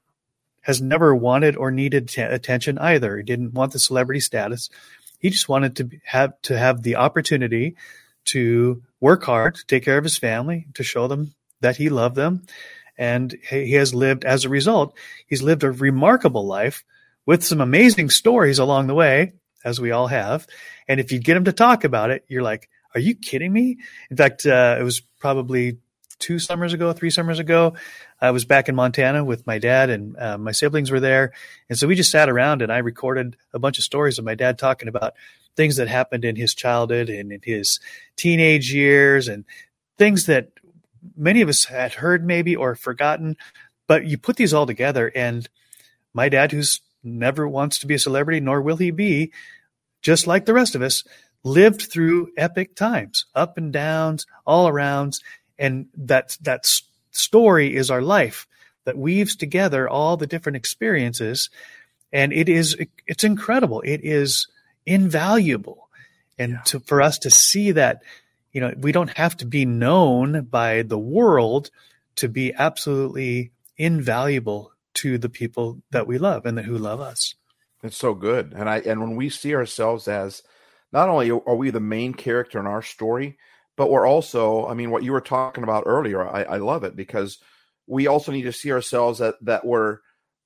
has never wanted or needed t- attention either. He didn't want the celebrity status. He just wanted to have to have the opportunity to work hard, to take care of his family, to show them that he loved them. And he has lived as a result, he's lived a remarkable life with some amazing stories along the way, as we all have. And if you get him to talk about it, you're like, are you kidding me? In fact, uh, it was probably two summers ago, three summers ago. I was back in Montana with my dad, and uh, my siblings were there, and so we just sat around and I recorded a bunch of stories of my dad talking about things that happened in his childhood and in his teenage years, and things that many of us had heard maybe or forgotten. But you put these all together, and my dad, who's never wants to be a celebrity, nor will he be, just like the rest of us, lived through epic times, up and downs, all arounds, and that that story is our life that weaves together all the different experiences and it is it's incredible it is invaluable and yeah. to, for us to see that you know we don't have to be known by the world to be absolutely invaluable to the people that we love and that who love us. It's so good. And I and when we see ourselves as not only are we the main character in our story, but we're also, I mean, what you were talking about earlier, I, I love it because we also need to see ourselves that that we're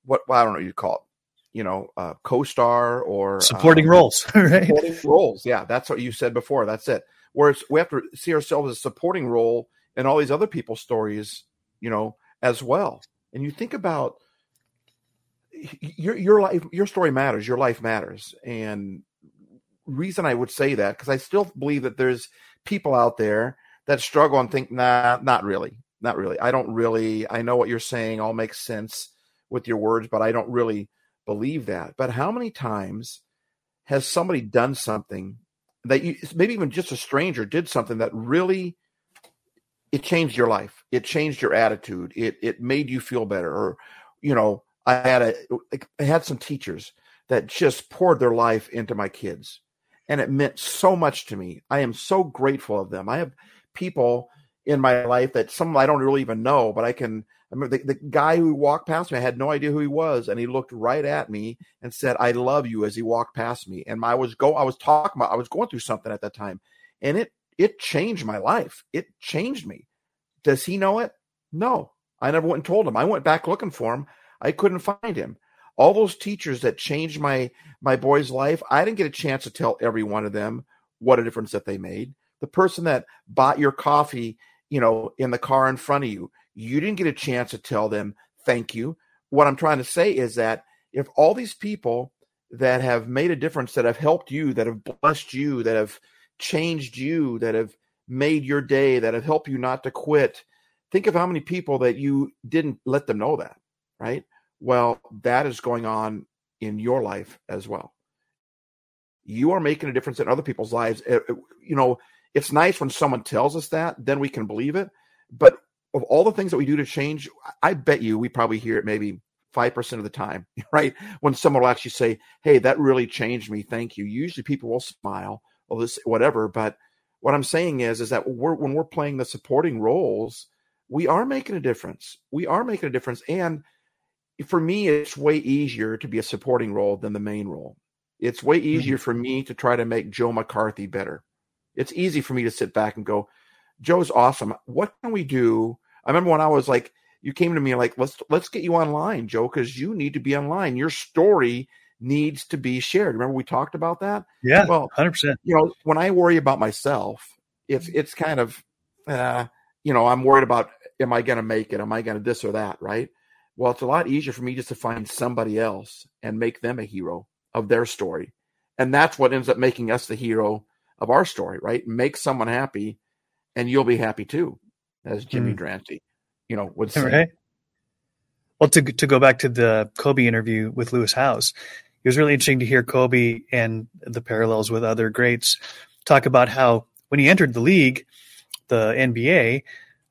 what well, I don't know you call it, you know, uh, co-star or supporting um, roles, right? Supporting roles, yeah, that's what you said before. That's it. Whereas we have to see ourselves as a supporting role in all these other people's stories, you know, as well. And you think about your your life, your story matters, your life matters, and reason I would say that because I still believe that there's people out there that struggle and think, nah, not really, not really. I don't really. I know what you're saying all makes sense with your words, but I don't really believe that. But how many times has somebody done something that you maybe even just a stranger did something that really it changed your life. It changed your attitude. It it made you feel better. Or, you know, I had a I had some teachers that just poured their life into my kids. And it meant so much to me. I am so grateful of them. I have people in my life that some I don't really even know, but I can I remember the, the guy who walked past me, I had no idea who he was, and he looked right at me and said, I love you as he walked past me. And I was go I was talking about I was going through something at that time. And it it changed my life. It changed me. Does he know it? No. I never went and told him. I went back looking for him. I couldn't find him. All those teachers that changed my my boy's life, I didn't get a chance to tell every one of them what a difference that they made. The person that bought your coffee, you know, in the car in front of you, you didn't get a chance to tell them thank you. What I'm trying to say is that if all these people that have made a difference, that have helped you, that have blessed you, that have changed you, that have made your day, that have helped you not to quit. Think of how many people that you didn't let them know that, right? Well, that is going on in your life as well. You are making a difference in other people's lives. Eh, eh, you know, it's nice when someone tells us that, then we can believe it. But of all the things that we do to change, I bet you we probably hear it maybe 5% of the time, right? When someone will actually say, Hey, that really changed me. Thank you. Usually people will smile or this, whatever. But what I'm saying is, is that we're, when we're playing the supporting roles, we are making a difference. We are making a difference. And for me, it's way easier to be a supporting role than the main role. It's way easier mm-hmm. for me to try to make Joe McCarthy better. It's easy for me to sit back and go, Joe's awesome. What can we do? I remember when I was like, you came to me like, let's let's get you online, Joe, because you need to be online. Your story needs to be shared. Remember we talked about that? Yeah. Well, 100%. You know, when I worry about myself, it's it's kind of uh, you know, I'm worried about am I going to make it? Am I going to this or that, right? Well, it's a lot easier for me just to find somebody else and make them a hero of their story. And that's what ends up making us the hero of our story, right? Make someone happy and you'll be happy too, as Jimmy mm. Durante, you know, would say. Right. Well, to to go back to the Kobe interview with Lewis Howes, it was really interesting to hear Kobe and the parallels with other greats talk about how when he entered the league, the NBA,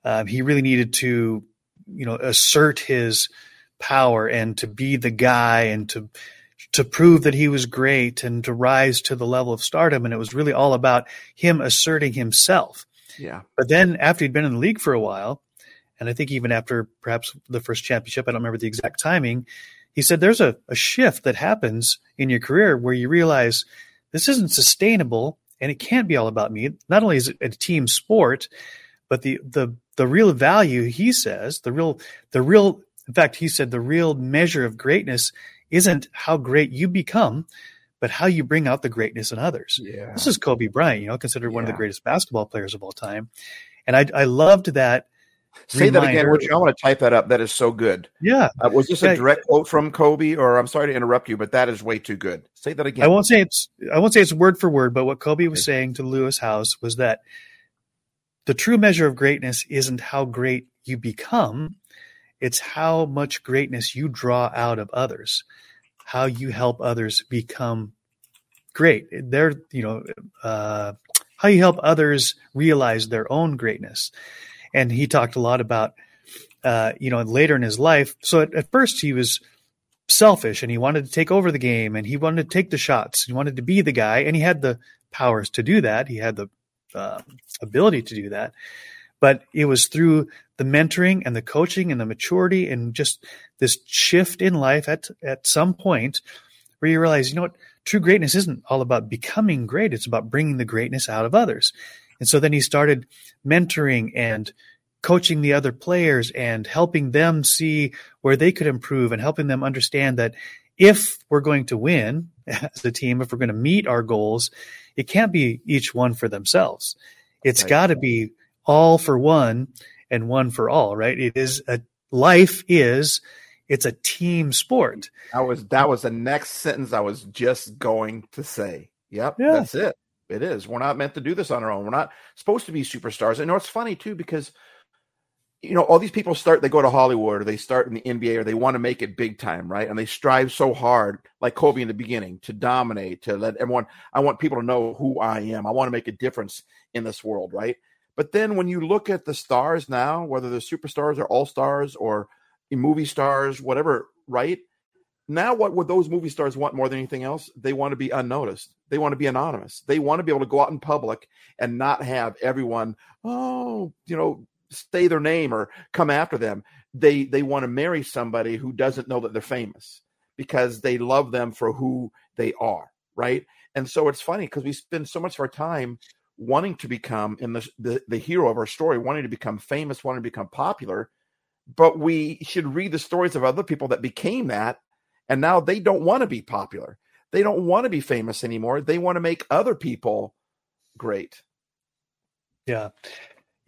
um, he really needed to, you know, assert his power and to be the guy and to to prove that he was great and to rise to the level of stardom. And it was really all about him asserting himself. Yeah. But then after he'd been in the league for a while, and I think even after perhaps the first championship, I don't remember the exact timing, he said there's a, a shift that happens in your career where you realize this isn't sustainable and it can't be all about me. Not only is it a team sport, but the the the real value he says, the real the real in fact, he said the real measure of greatness isn't how great you become, but how you bring out the greatness in others. Yeah. This is Kobe Bryant, you know, considered yeah. one of the greatest basketball players of all time. And I, I loved that Say reminder. that again, Richard. I want to type that up. That is so good. Yeah. Uh, was this a direct quote from Kobe, or I'm sorry to interrupt you, but that is way too good. Say that again. I won't say it's I won't say it's word for word, but what Kobe was saying to Lewis Howes was that the true measure of greatness isn't how great you become, it's how much greatness you draw out of others, how you help others become great. They're you know uh, how you help others realize their own greatness and he talked a lot about uh, you know later in his life. So at, at, first he was selfish and he wanted to take over the game and he wanted to take the shots. He wanted to be the guy and he had the powers to do that. He had the uh, ability to do that. But it was through the mentoring and the coaching and the maturity and just this shift in life at at some point where you realize, you know what, true greatness isn't all about becoming great; it's about bringing the greatness out of others. And so then he started mentoring and coaching the other players and helping them see where they could improve and helping them understand that if we're going to win as a team, if we're going to meet our goals, it can't be each one for themselves. It's right. got to be all for one and one for all, right? It is a life is it's a team sport. That was that was the next sentence I was just going to say. Yep, yeah. that's it. It is. We're not meant to do this on our own. We're not supposed to be superstars. And you know, it's funny too because you know all these people start. They go to Hollywood or they start in the NBA or they want to make it big time, right? And they strive so hard, like Kobe in the beginning, to dominate, to let everyone. I want people to know who I am. I want to make a difference in this world, right? But then when you look at the stars now, whether they're superstars or all stars or movie stars, whatever, right? Now, what would those movie stars want more than anything else? They want to be unnoticed. They want to be anonymous. They want to be able to go out in public and not have everyone, oh, you know, say their name or come after them. They they want to marry somebody who doesn't know that they're famous because they love them for who they are, right? And so it's funny because we spend so much of our time wanting to become in the, the the hero of our story, wanting to become famous, wanting to become popular, but we should read the stories of other people that became that and now they don't want to be popular. They don't want to be famous anymore. They want to make other people great. Yeah.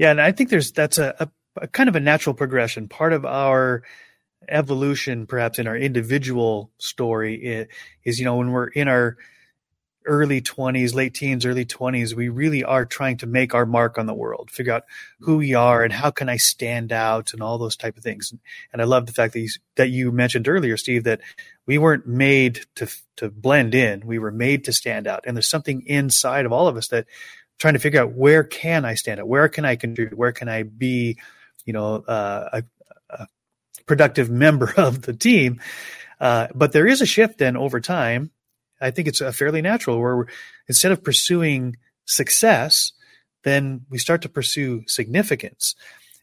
Yeah. And I think there's that's a, a, a kind of a natural progression. Part of our evolution, perhaps in our individual story, is, you know, when we're in our early 20s, late teens, early 20s, we really are trying to make our mark on the world, figure out who we are and how can I stand out and all those type of things. And I love the fact that you, that you mentioned earlier, Steve, that we weren't made to, to blend in. We were made to stand out. And there's something inside of all of us that trying to figure out where can I stand out? Where can I contribute? Where can I be, you know, uh, a, a productive member of the team? Uh, but there is a shift then over time I think it's a fairly natural where instead of pursuing success, then we start to pursue significance.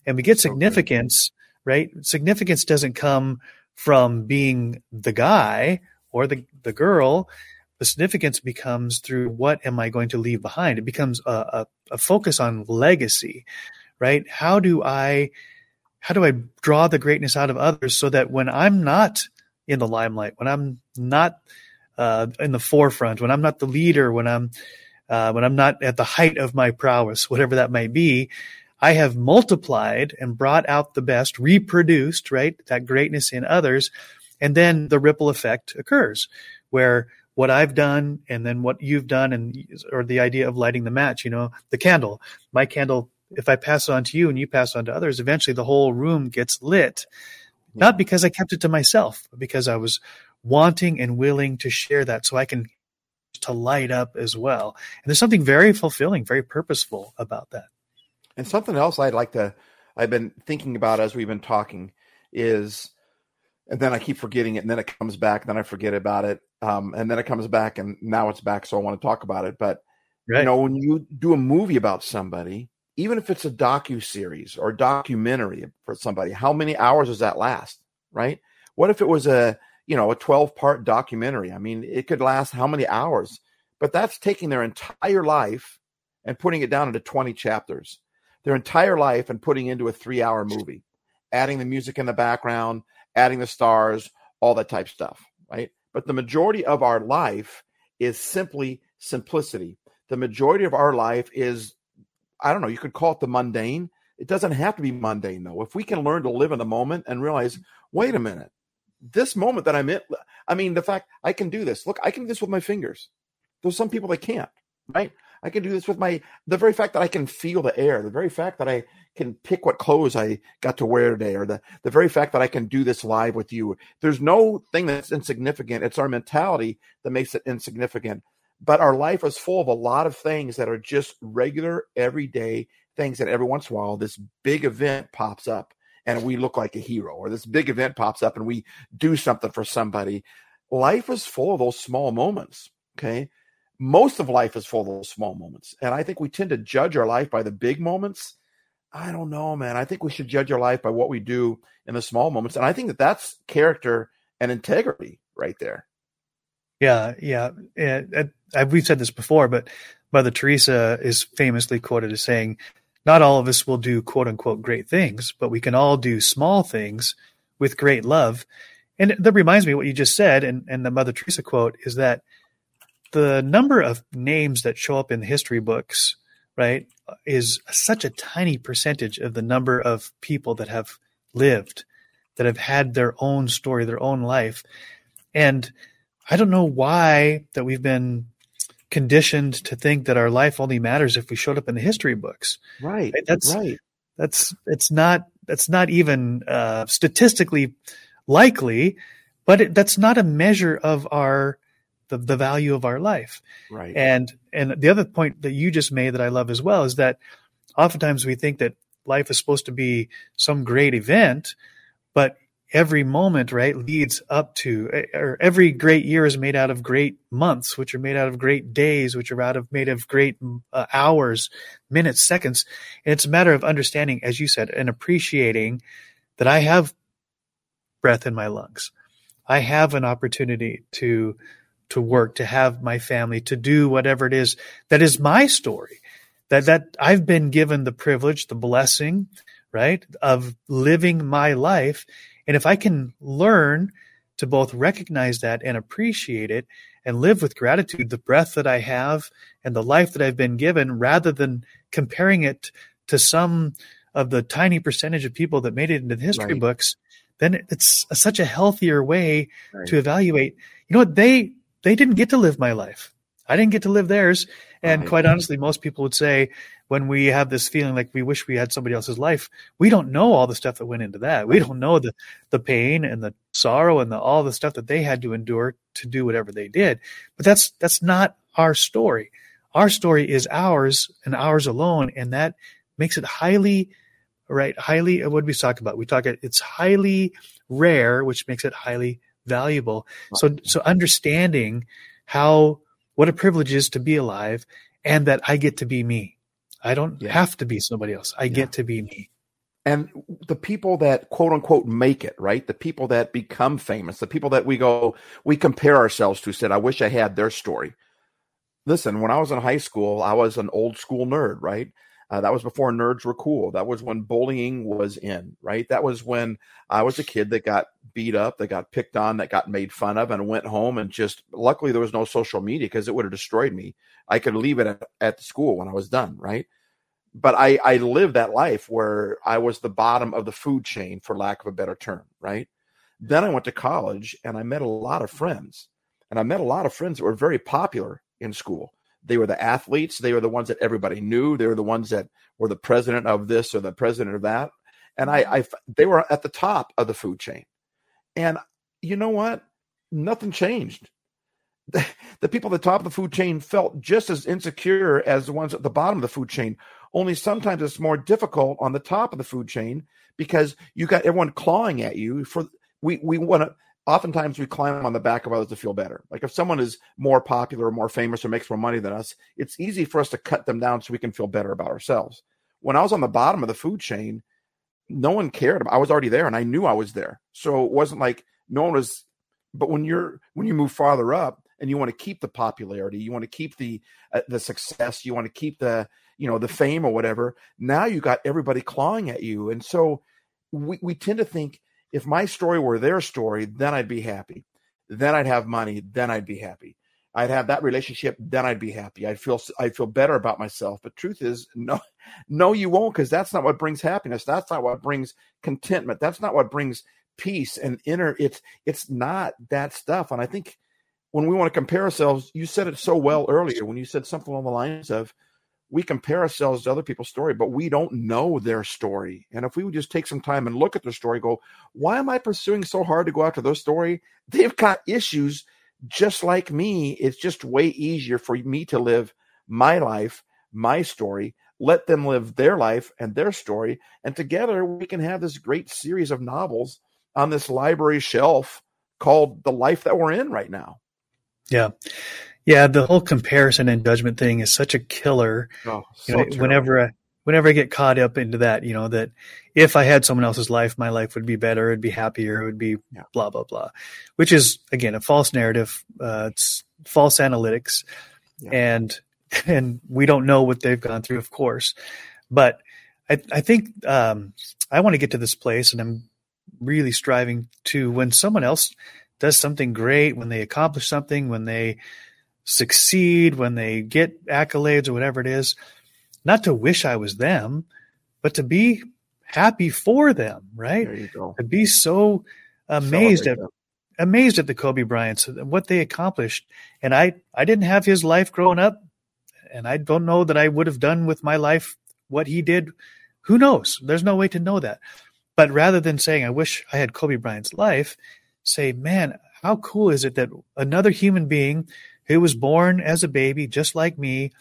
And we get significance, right? Significance doesn't come from being the guy or the, the girl. The significance becomes through what am I going to leave behind? It becomes a, a, a focus on legacy, right? How do I how do I draw the greatness out of others so that when I'm not in the limelight, when I'm not uh, in the forefront, when I'm not the leader, when I'm uh, when I'm not at the height of my prowess, whatever that might be, I have multiplied and brought out the best, reproduced, right, that greatness in others. And then the ripple effect occurs where what I've done and then what you've done and or the idea of lighting the match, you know, the candle, my candle, if I pass it on to you and you pass it on to others, eventually the whole room gets lit. Not because I kept it to myself, but because I was wanting and willing to share that so I can to light up as well. And there's something very fulfilling, very purposeful about that. And something else I'd like to I've been thinking about as we've been talking is and then I keep forgetting it and then it comes back, and then I forget about it. Um, and then it comes back and now it's back, so I want to talk about it. But right. you know, when you do a movie about somebody, even if it's a docu series or documentary for somebody, how many hours does that last? Right? What if it was a you know, a 12 part documentary. I mean, it could last how many hours? But that's taking their entire life and putting it down into 20 chapters, their entire life and putting into a three hour movie, adding the music in the background, adding the stars, all that type stuff, right? But the majority of our life is simply simplicity. The majority of our life is, I don't know, you could call it the mundane. It doesn't have to be mundane, though. If we can learn to live in the moment and realize, wait a minute, this moment that I'm in, I mean, the fact I can do this. Look, I can do this with my fingers. There's some people that can't, right? I can do this with my the very fact that I can feel the air, the very fact that I can pick what clothes I got to wear today, or the the very fact that I can do this live with you. There's no thing that's insignificant. It's our mentality that makes it insignificant. But our life is full of a lot of things that are just regular, everyday things that every once in a while this big event pops up and we look like a hero, or this big event pops up and we do something for somebody. Life is full of those small moments. Okay. Most of life is full of those small moments. And I think we tend to judge our life by the big moments. I don't know, man. I think we should judge our life by what we do in the small moments, and I think that that's character and integrity right there. Yeah, yeah. And, we've said this before, but Mother Teresa is famously quoted as saying, "Not all of us will do quote unquote great things, but we can all do small things with great love." And that reminds me what you just said, and, and the Mother Teresa quote is that the number of names that show up in history books, right, is such a tiny percentage of the number of people that have lived, that have had their own story, their own life. And I don't know why that we've been conditioned to think that our life only matters if we showed up in the history books. Right. right? That's right. That's it's not that's not even uh, statistically likely, but it, that's not a measure of our the, the value of our life. Right. And and the other point that you just made that I love as well is that oftentimes we think that life is supposed to be some great event, but every moment right leads up to or every great year is made out of great months which are made out of great days which are out of made of great uh, hours minutes seconds and it's a matter of understanding as you said and appreciating that i have breath in my lungs i have an opportunity to to work, to have my family, to do whatever it is that is my story. That that I've been given the privilege, the blessing, right, of living my life. And if I can learn to both recognize that and appreciate it and live with gratitude, the breath that I have and the life that I've been given, rather than comparing it to some of the tiny percentage of people that made it into the history right. books, then it's such a healthier way right. to evaluate. You know what? They they didn't get to live my life. I didn't get to live theirs. And right. quite honestly, most people would say when we have this feeling like we wish we had somebody else's life, we don't know all the stuff that went into that. We don't know the the pain and the sorrow and the all the stuff that they had to endure to do whatever they did. But that's that's not our story. Our story is ours and ours alone, and that makes it highly right, highly what do we talk about? We talk it's highly rare, which makes it highly valuable. So, so understanding how, what a privilege is to be alive and that I get to be me. I don't yeah. have to be somebody else. I yeah. get to be me. And the people that quote unquote make it, right? The people that become famous, the people that we go, we compare ourselves to said, I wish I had their story. Listen, when I was in high school, I was an old school nerd, right? Uh, that was before nerds were cool. That was when bullying was in, right? That was when I was a kid that got beat up, that got picked on, that got made fun of, and went home and just luckily there was no social media because it would have destroyed me. I could leave it at, at the school when I was done, right? But I, I lived that life where I was the bottom of the food chain, for lack of a better term, right? Then I went to college and I met a lot of friends. And I met a lot of friends that were very popular in school. They were the athletes. They were the ones that everybody knew. They were the ones that were the president of this or the president of that. And I, I they were at the top of the food chain. And you know what? Nothing changed. The, the people at the top of the food chain felt just as insecure as the ones at the bottom of the food chain. Only sometimes it's more difficult on the top of the food chain because you got everyone clawing at you for we we want to oftentimes we climb on the back of others to feel better. Like if someone is more popular or more famous or makes more money than us, it's easy for us to cut them down so we can feel better about ourselves. When I was on the bottom of the food chain, no one cared. I was already there and I knew I was there. So it wasn't like no one was but when you're when you move farther up and you want to keep the popularity, you want to keep the uh, the success, you want to keep the you know the fame or whatever. Now you got everybody clawing at you. And so we, we tend to think if my story were their story, then I'd be happy. Then I'd have money. Then I'd be happy. I'd have that relationship. Then I'd be happy. I'd feel I'd feel better about myself. But truth is, no, no, you won't, because that's not what brings happiness. That's not what brings contentment. That's not what brings peace and inner. It's it's not that stuff. And I think when we want to compare ourselves, you said it so well earlier when you said something along the lines of we compare ourselves to other people's story, but we don't know their story. And if we would just take some time and look at their story, go, why am I pursuing so hard to go after their story? They've got issues just like me. It's just way easier for me to live my life, my story, let them live their life and their story. And together we can have this great series of novels on this library shelf called The Life That We're In right now. Yeah. Yeah, the whole comparison and judgment thing is such a killer. Oh, so you know, whenever I, whenever I get caught up into that, you know, that if I had someone else's life, my life would be better, it'd be happier, it would be yeah. blah blah blah, which is again a false narrative. Uh, it's false analytics, yeah. and and we don't know what they've gone through, of course, but I, I think um, I want to get to this place, and I'm really striving to when someone else does something great, when they accomplish something, when they succeed, when they get accolades or whatever it is not to wish I was them, but to be happy for them, right? There you go. To be so amazed Celebrate at them. amazed at the Kobe Bryants and what they accomplished. And I I didn't have his life growing up, and I don't know that I would have done with my life what he did. Who knows? There's no way to know that. But rather than saying I wish I had Kobe Bryant's life, say, man, how cool is it that another human being who was born as a baby just like me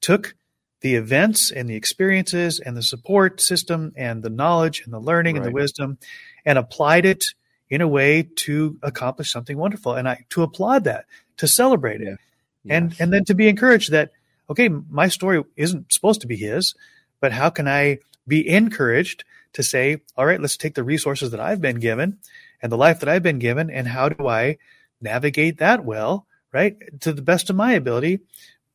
took the events and the experiences and the support system and the knowledge and the learning right. and the wisdom and applied it in a way to accomplish something wonderful and I to applaud that to celebrate it yeah. and yes. and then to be encouraged that okay my story isn't supposed to be his but how can I be encouraged to say all right let's take the resources that I've been given and the life that I've been given and how do I navigate that well right to the best of my ability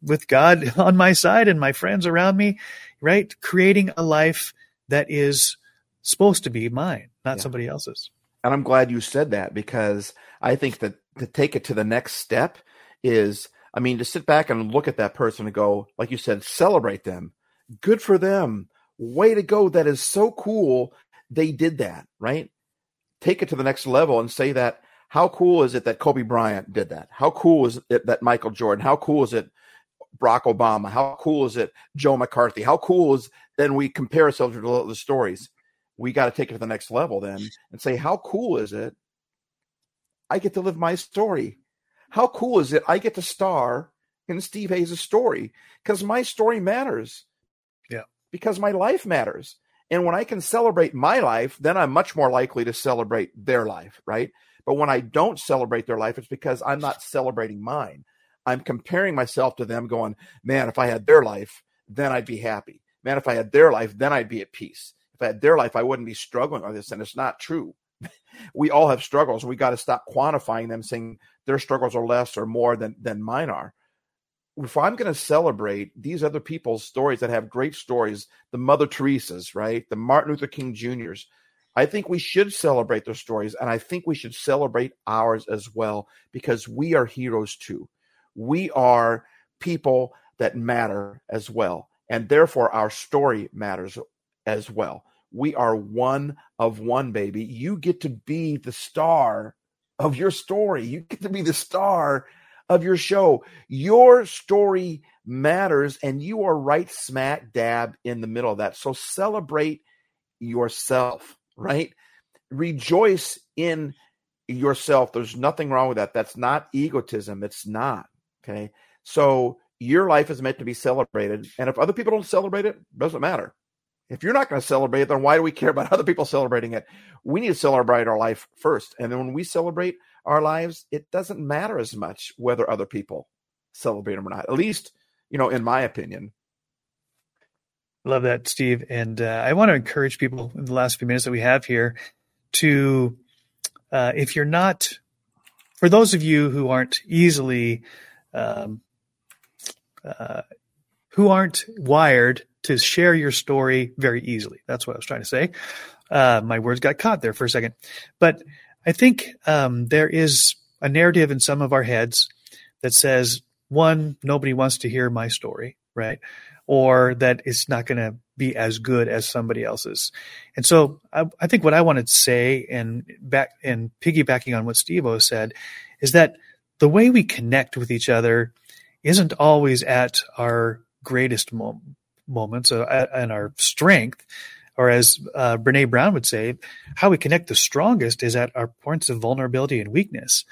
with God on my side and my friends around me, right? Creating a life that is supposed to be mine, not yeah. somebody else's. And I'm glad you said that because I think that to take it to the next step is, I mean, to sit back and look at that person and go, like you said, celebrate them. Good for them. Way to go. That is so cool. They did that, right? Take it to the next level and say that. How cool is it that Kobe Bryant did that? How cool is it that Michael Jordan? How cool is it Barack Obama? How cool is it Joe McCarthy? How cool is then we compare ourselves to the stories? We got to take it to the next level then and say, how cool is it? I get to live my story. How cool is it? I get to star in Steve Hays' story because my story matters. Yeah. Because my life matters. And when I can celebrate my life, then I'm much more likely to celebrate their life, right? But when I don't celebrate their life, it's because I'm not celebrating mine. I'm comparing myself to them, going, man, if I had their life, then I'd be happy. Man, if I had their life, then I'd be at peace. If I had their life, I wouldn't be struggling with this. And it's not true. we all have struggles. We got to stop quantifying them, saying their struggles are less or more than, than mine are. If I'm going to celebrate these other people's stories that have great stories, the Mother Teresa's, right? The Martin Luther King Jr.'s, I think we should celebrate their stories. And I think we should celebrate ours as well because we are heroes too we are people that matter as well. And therefore, our story matters as well. We are one of one, baby. You get to be the star of your story. You get to be the star of your show. Your story matters, and you are right smack dab in the middle of that. So celebrate yourself, right? Rejoice in yourself. There's nothing wrong with that. That's not egotism. It's not. Okay. So your life is meant to be celebrated. And if other people don't celebrate it, doesn't matter. If you're not going to celebrate it, then why do we care about other people celebrating it? We need to celebrate our life first. And then when we celebrate our lives, it doesn't matter as much whether other people celebrate them or not. At least, you know, in my opinion. Love that, Steve. And uh, I want to encourage people in the last few minutes that we have here to, uh, if you're not, for those of you who aren't easily um, uh, who aren't wired to share your story very easily. That's what I was trying to say. Uh, my words got caught there for a second, but I think um, there is a narrative in some of our heads that says one, nobody wants to hear my story, right? Or that it's not going to be as good as somebody else's. And so I, I, think what I wanted to say and back and piggybacking on what Stevo said is that the way we connect with each other isn't always at our greatest moments uh, and our strength, or as uh, Brene Brown would say, how we connect the strongest is at our points of vulnerability and weakness.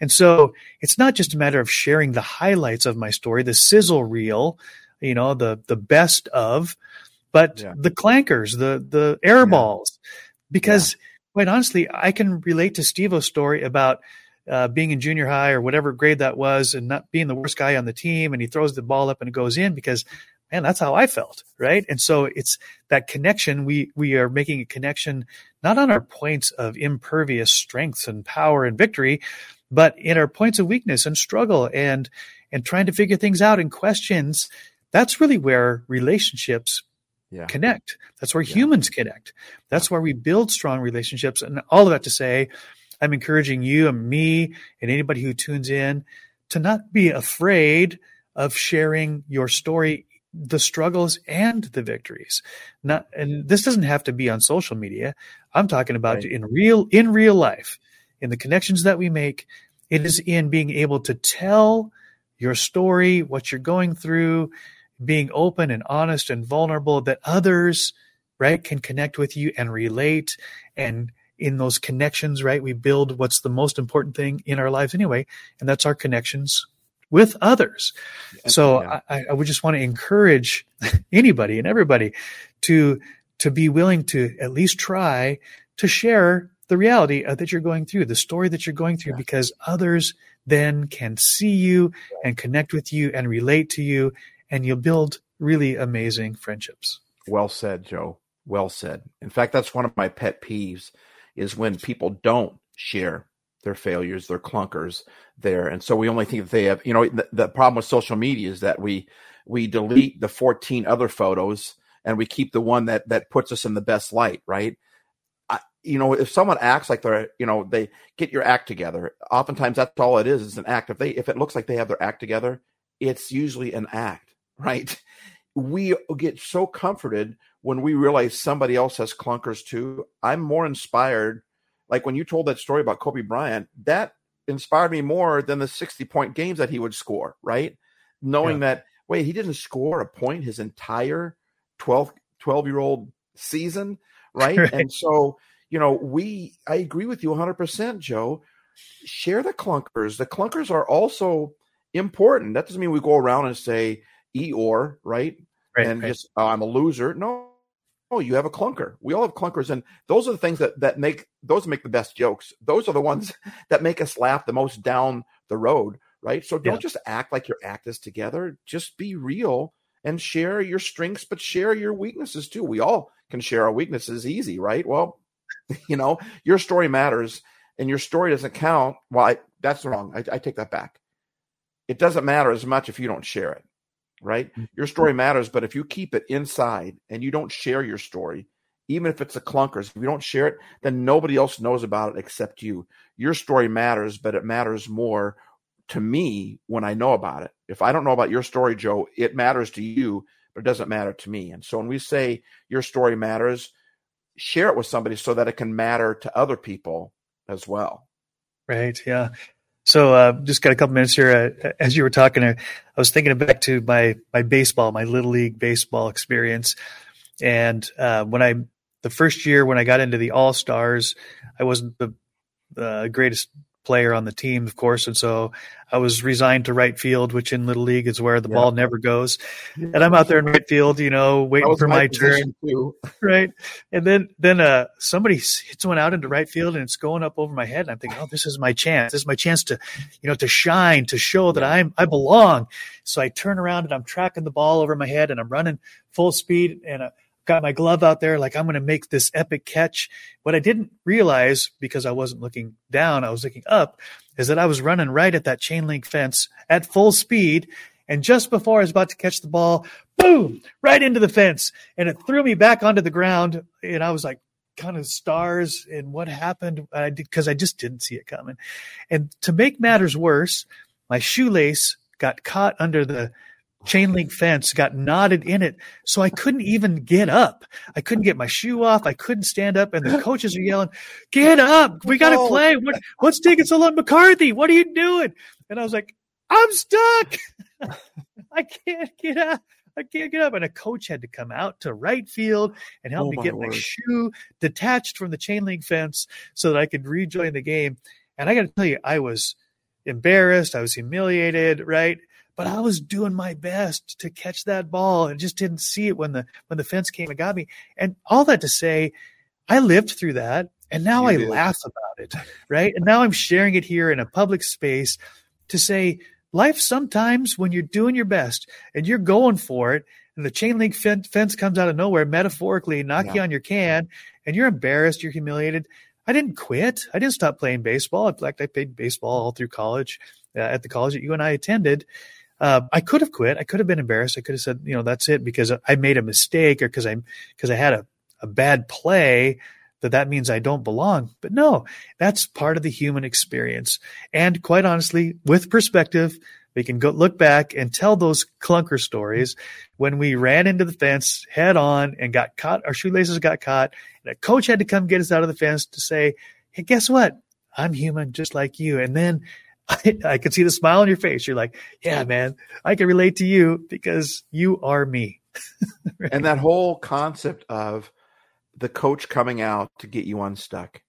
And so it's not just a matter of sharing the highlights of my story, the sizzle reel, you know, the the best of, but yeah. the clankers, the the air balls, because quite honestly, I can relate to Stevo's story about uh, being in junior high or whatever grade that was and not being the worst guy on the team and he throws the ball up and it goes in because man, that's how I felt, right? And so it's that connection. We we are making a connection not on our points of impervious strength and power and victory, but in our points of weakness and struggle and and trying to figure things out and questions. That's really where relationships yeah. connect. That's where yeah. humans connect. That's where we build strong relationships. And all of that to say, I'm encouraging you and me and anybody who tunes in to not be afraid of sharing your story the struggles and the victories. Not, and this doesn't have to be on social media. I'm talking about right. in real, in real life, in the connections that we make. It is in being able to tell your story, what you're going through, being open and honest and vulnerable that others, right, can connect with you and relate. And in those connections, right, we build what's the most important thing in our lives anyway. And that's our connections with others. So yeah. I, I would just want to encourage anybody and everybody to to be willing to at least try to share the reality uh, that you're going through, the story that you're going through, yeah. because others then can see you and connect with you and relate to you, and you'll build really amazing friendships. Well said, Joe. Well said. In fact, that's one of my pet peeves is when people don't share their failures, their clunkers there. And so we only think that they have, you know, the, the, problem with social media is that we, we delete the 14 other photos and we keep the one that, that puts us in the best light. Right. You know, if someone acts like they're, you know, they get your act together, oftentimes that's all it is, is an act. If they, if it looks like they have their act together, it's usually an act, right? We get so comforted when we realize somebody else has clunkers too. I'm more inspired like when you told that story about Kobe Bryant, that inspired me more than the 60 point games that he would score, right? Knowing yeah. that, wait, he didn't score a point his entire 12, 12 year old season, right? right? And so, you know, we, I agree with you 100%, Joe. Share the clunkers. The clunkers are also important. That doesn't mean we go around and say Eeyore, right? right and right. just, oh, I'm a loser. No, oh, you have a clunker. We all have clunkers, and those are the things that that make those make the best jokes. Those are the ones that make us laugh the most down the road, right? So don't yeah. just act like your act is together. Just be real and share your strengths, but share your weaknesses too. We all can share our weaknesses easy, right? Well, you know, your story matters, and your story doesn't count. Well, I, that's wrong. I, I take that back. It doesn't matter as much if you don't share it right? Mm-hmm. Your story matters, but if you keep it inside and you don't share your story, even if it's a clunkers, if you don't share it, then nobody else knows about it except you. Your story matters, but it matters more to me when I know about it. If I don't know about your story, Joe, it matters to you, but it doesn't matter to me. And so when we say your story matters, share it with somebody so that it can matter to other people as well. Right. Yeah. So uh, just got a couple minutes here. Uh, as you were talking, I, I was thinking back to my my baseball, my little league baseball experience, and uh, when I the first year when I got into the All Stars, I wasn't the the greatest player on the team, of course. And so I was resigned to right field, which in Little League is where the yeah. ball never goes. And I'm out there in right field, you know, waiting for my, my turn. Too. Right. And then, then, uh, somebody hits one out into right field and it's going up over my head. And I'm thinking, oh, this is my chance. This is my chance to, you know, to shine, to show that I'm, I belong. So I turn around and I'm tracking the ball over my head and I'm running full speed and, uh, got my glove out there like I'm going to make this epic catch. What I didn't realize because I wasn't looking down, I was looking up, is that I was running right at that chain link fence at full speed. And just before I was about to catch the ball, boom, right into the fence. And it threw me back onto the ground. And I was like, kind of stars and what happened I did because I just didn't see it coming. And to make matters worse, my shoelace got caught under the chain link fence got knotted in it. So I couldn't even get up. I couldn't get my shoe off. I couldn't stand up. And the coaches are yelling, get up. We got to play. What, what's taking so long? McCarthy, what are you doing? And I was like, I'm stuck. I can't get up. I can't get up. And a coach had to come out to right field and help oh me get word. my shoe detached from the chain link fence so that I could rejoin the game. And I got to tell you, I was embarrassed. I was humiliated, right? But I was doing my best to catch that ball and just didn't see it when the when the fence came and got me. And all that to say, I lived through that and now you I did. laugh about it, right? And now I'm sharing it here in a public space to say life sometimes when you're doing your best and you're going for it, and the chain link fence comes out of nowhere, metaphorically, knock yeah. you on your can, and you're embarrassed, you're humiliated. I didn't quit. I didn't stop playing baseball. In fact, I played baseball all through college uh, at the college that you and I attended. Uh, I could have quit. I could have been embarrassed. I could have said, you know, that's it because I made a mistake or because I because I had a, a bad play that that means I don't belong. But no, that's part of the human experience. And quite honestly, with perspective, we can go look back and tell those clunker stories when we ran into the fence head on and got caught. Our shoelaces got caught, and a coach had to come get us out of the fence to say, "Hey, guess what? I'm human, just like you." And then I, I could see the smile on your face. You're like, "Yeah, man, I can relate to you because you are me." right? And that whole concept of the coach coming out to get you unstuck.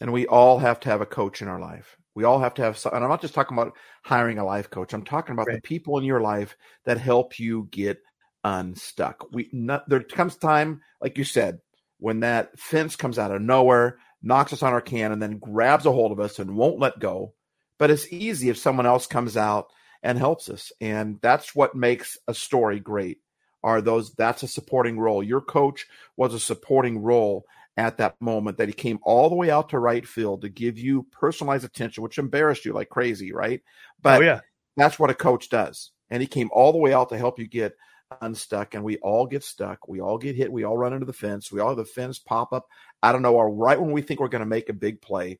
And we all have to have a coach in our life. We all have to have, and I'm not just talking about hiring a life coach. I'm talking about right. the people in your life that help you get unstuck. We not, there comes time, like you said, when that fence comes out of nowhere, knocks us on our can, and then grabs a hold of us and won't let go. But it's easy if someone else comes out and helps us, and that's what makes a story great are those that's a supporting role. Your coach was a supporting role at that moment that he came all the way out to right field to give you personalized attention, which embarrassed you like crazy, right? Oh, but oh, yeah. that's what a coach does. And he came all the way out to help you get unstuck. And we all get stuck. We all get hit. We all run into the fence. We all have the fence pop up I don't know, right when we think we're going to make a big play.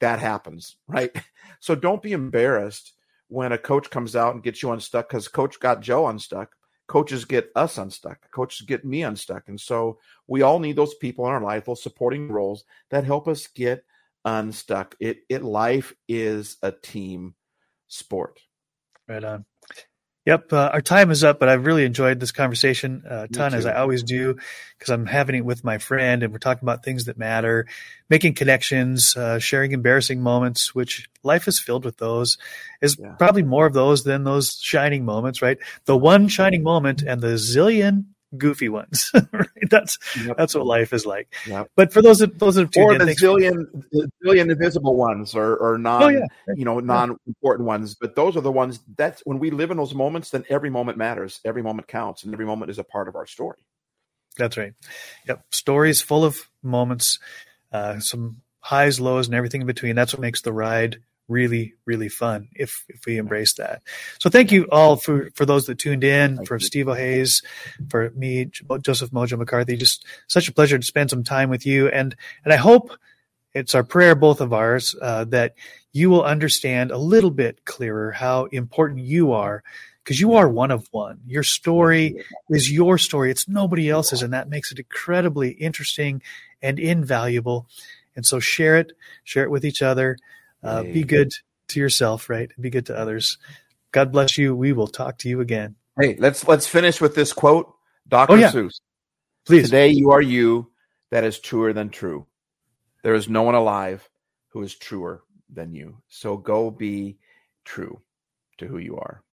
That happens, right? So don't be embarrassed when a coach comes out and gets you unstuck because coach got Joe unstuck. Coaches get us unstuck. Coaches get me unstuck. And so we all need those people in our life those supporting roles that help us get unstuck. It it life is a team sport. Right on Yep, uh, our time is up, but I've really enjoyed this conversation a ton, as I always do, because I'm having it with my friend, and we're talking about things that matter, making connections, uh, sharing embarrassing moments, which life is filled with those. Is yeah. probably more of those than those shining moments, right? The one shining moment and the zillion goofy ones. right? That's yep. that's what life is like. Yep. But for those that, those that or in, the zillion the zillion invisible ones or or non oh, yeah. you know non important ones. But those are the ones that's when we live in those moments. Then every moment matters. Every moment counts, and every moment is a part of our story. That's right. Yep, stories full of moments, uh, some highs, lows, and everything in between. That's what makes the ride really, really fun if if we embrace that. So thank you all for for those that tuned in, thank for. Stevo Hays, for me, Joseph MoJoe McCarthy. Just such a pleasure to spend some time with you, and and I hope it's our prayer, both of ours, uh, that you will understand a little bit clearer how important you are. Because you are one of one. Your story is your story. It's nobody else's. And that makes it incredibly interesting and invaluable. And so share it, share it with each other. Uh, be good to yourself, right? Be good to others. God bless you. We will talk to you again. Hey, let's let's finish with this quote, Dr. Oh, yeah. Seuss. Please. Today you are you that is truer than true. There is no one alive who is truer than you. So go be true to who you are.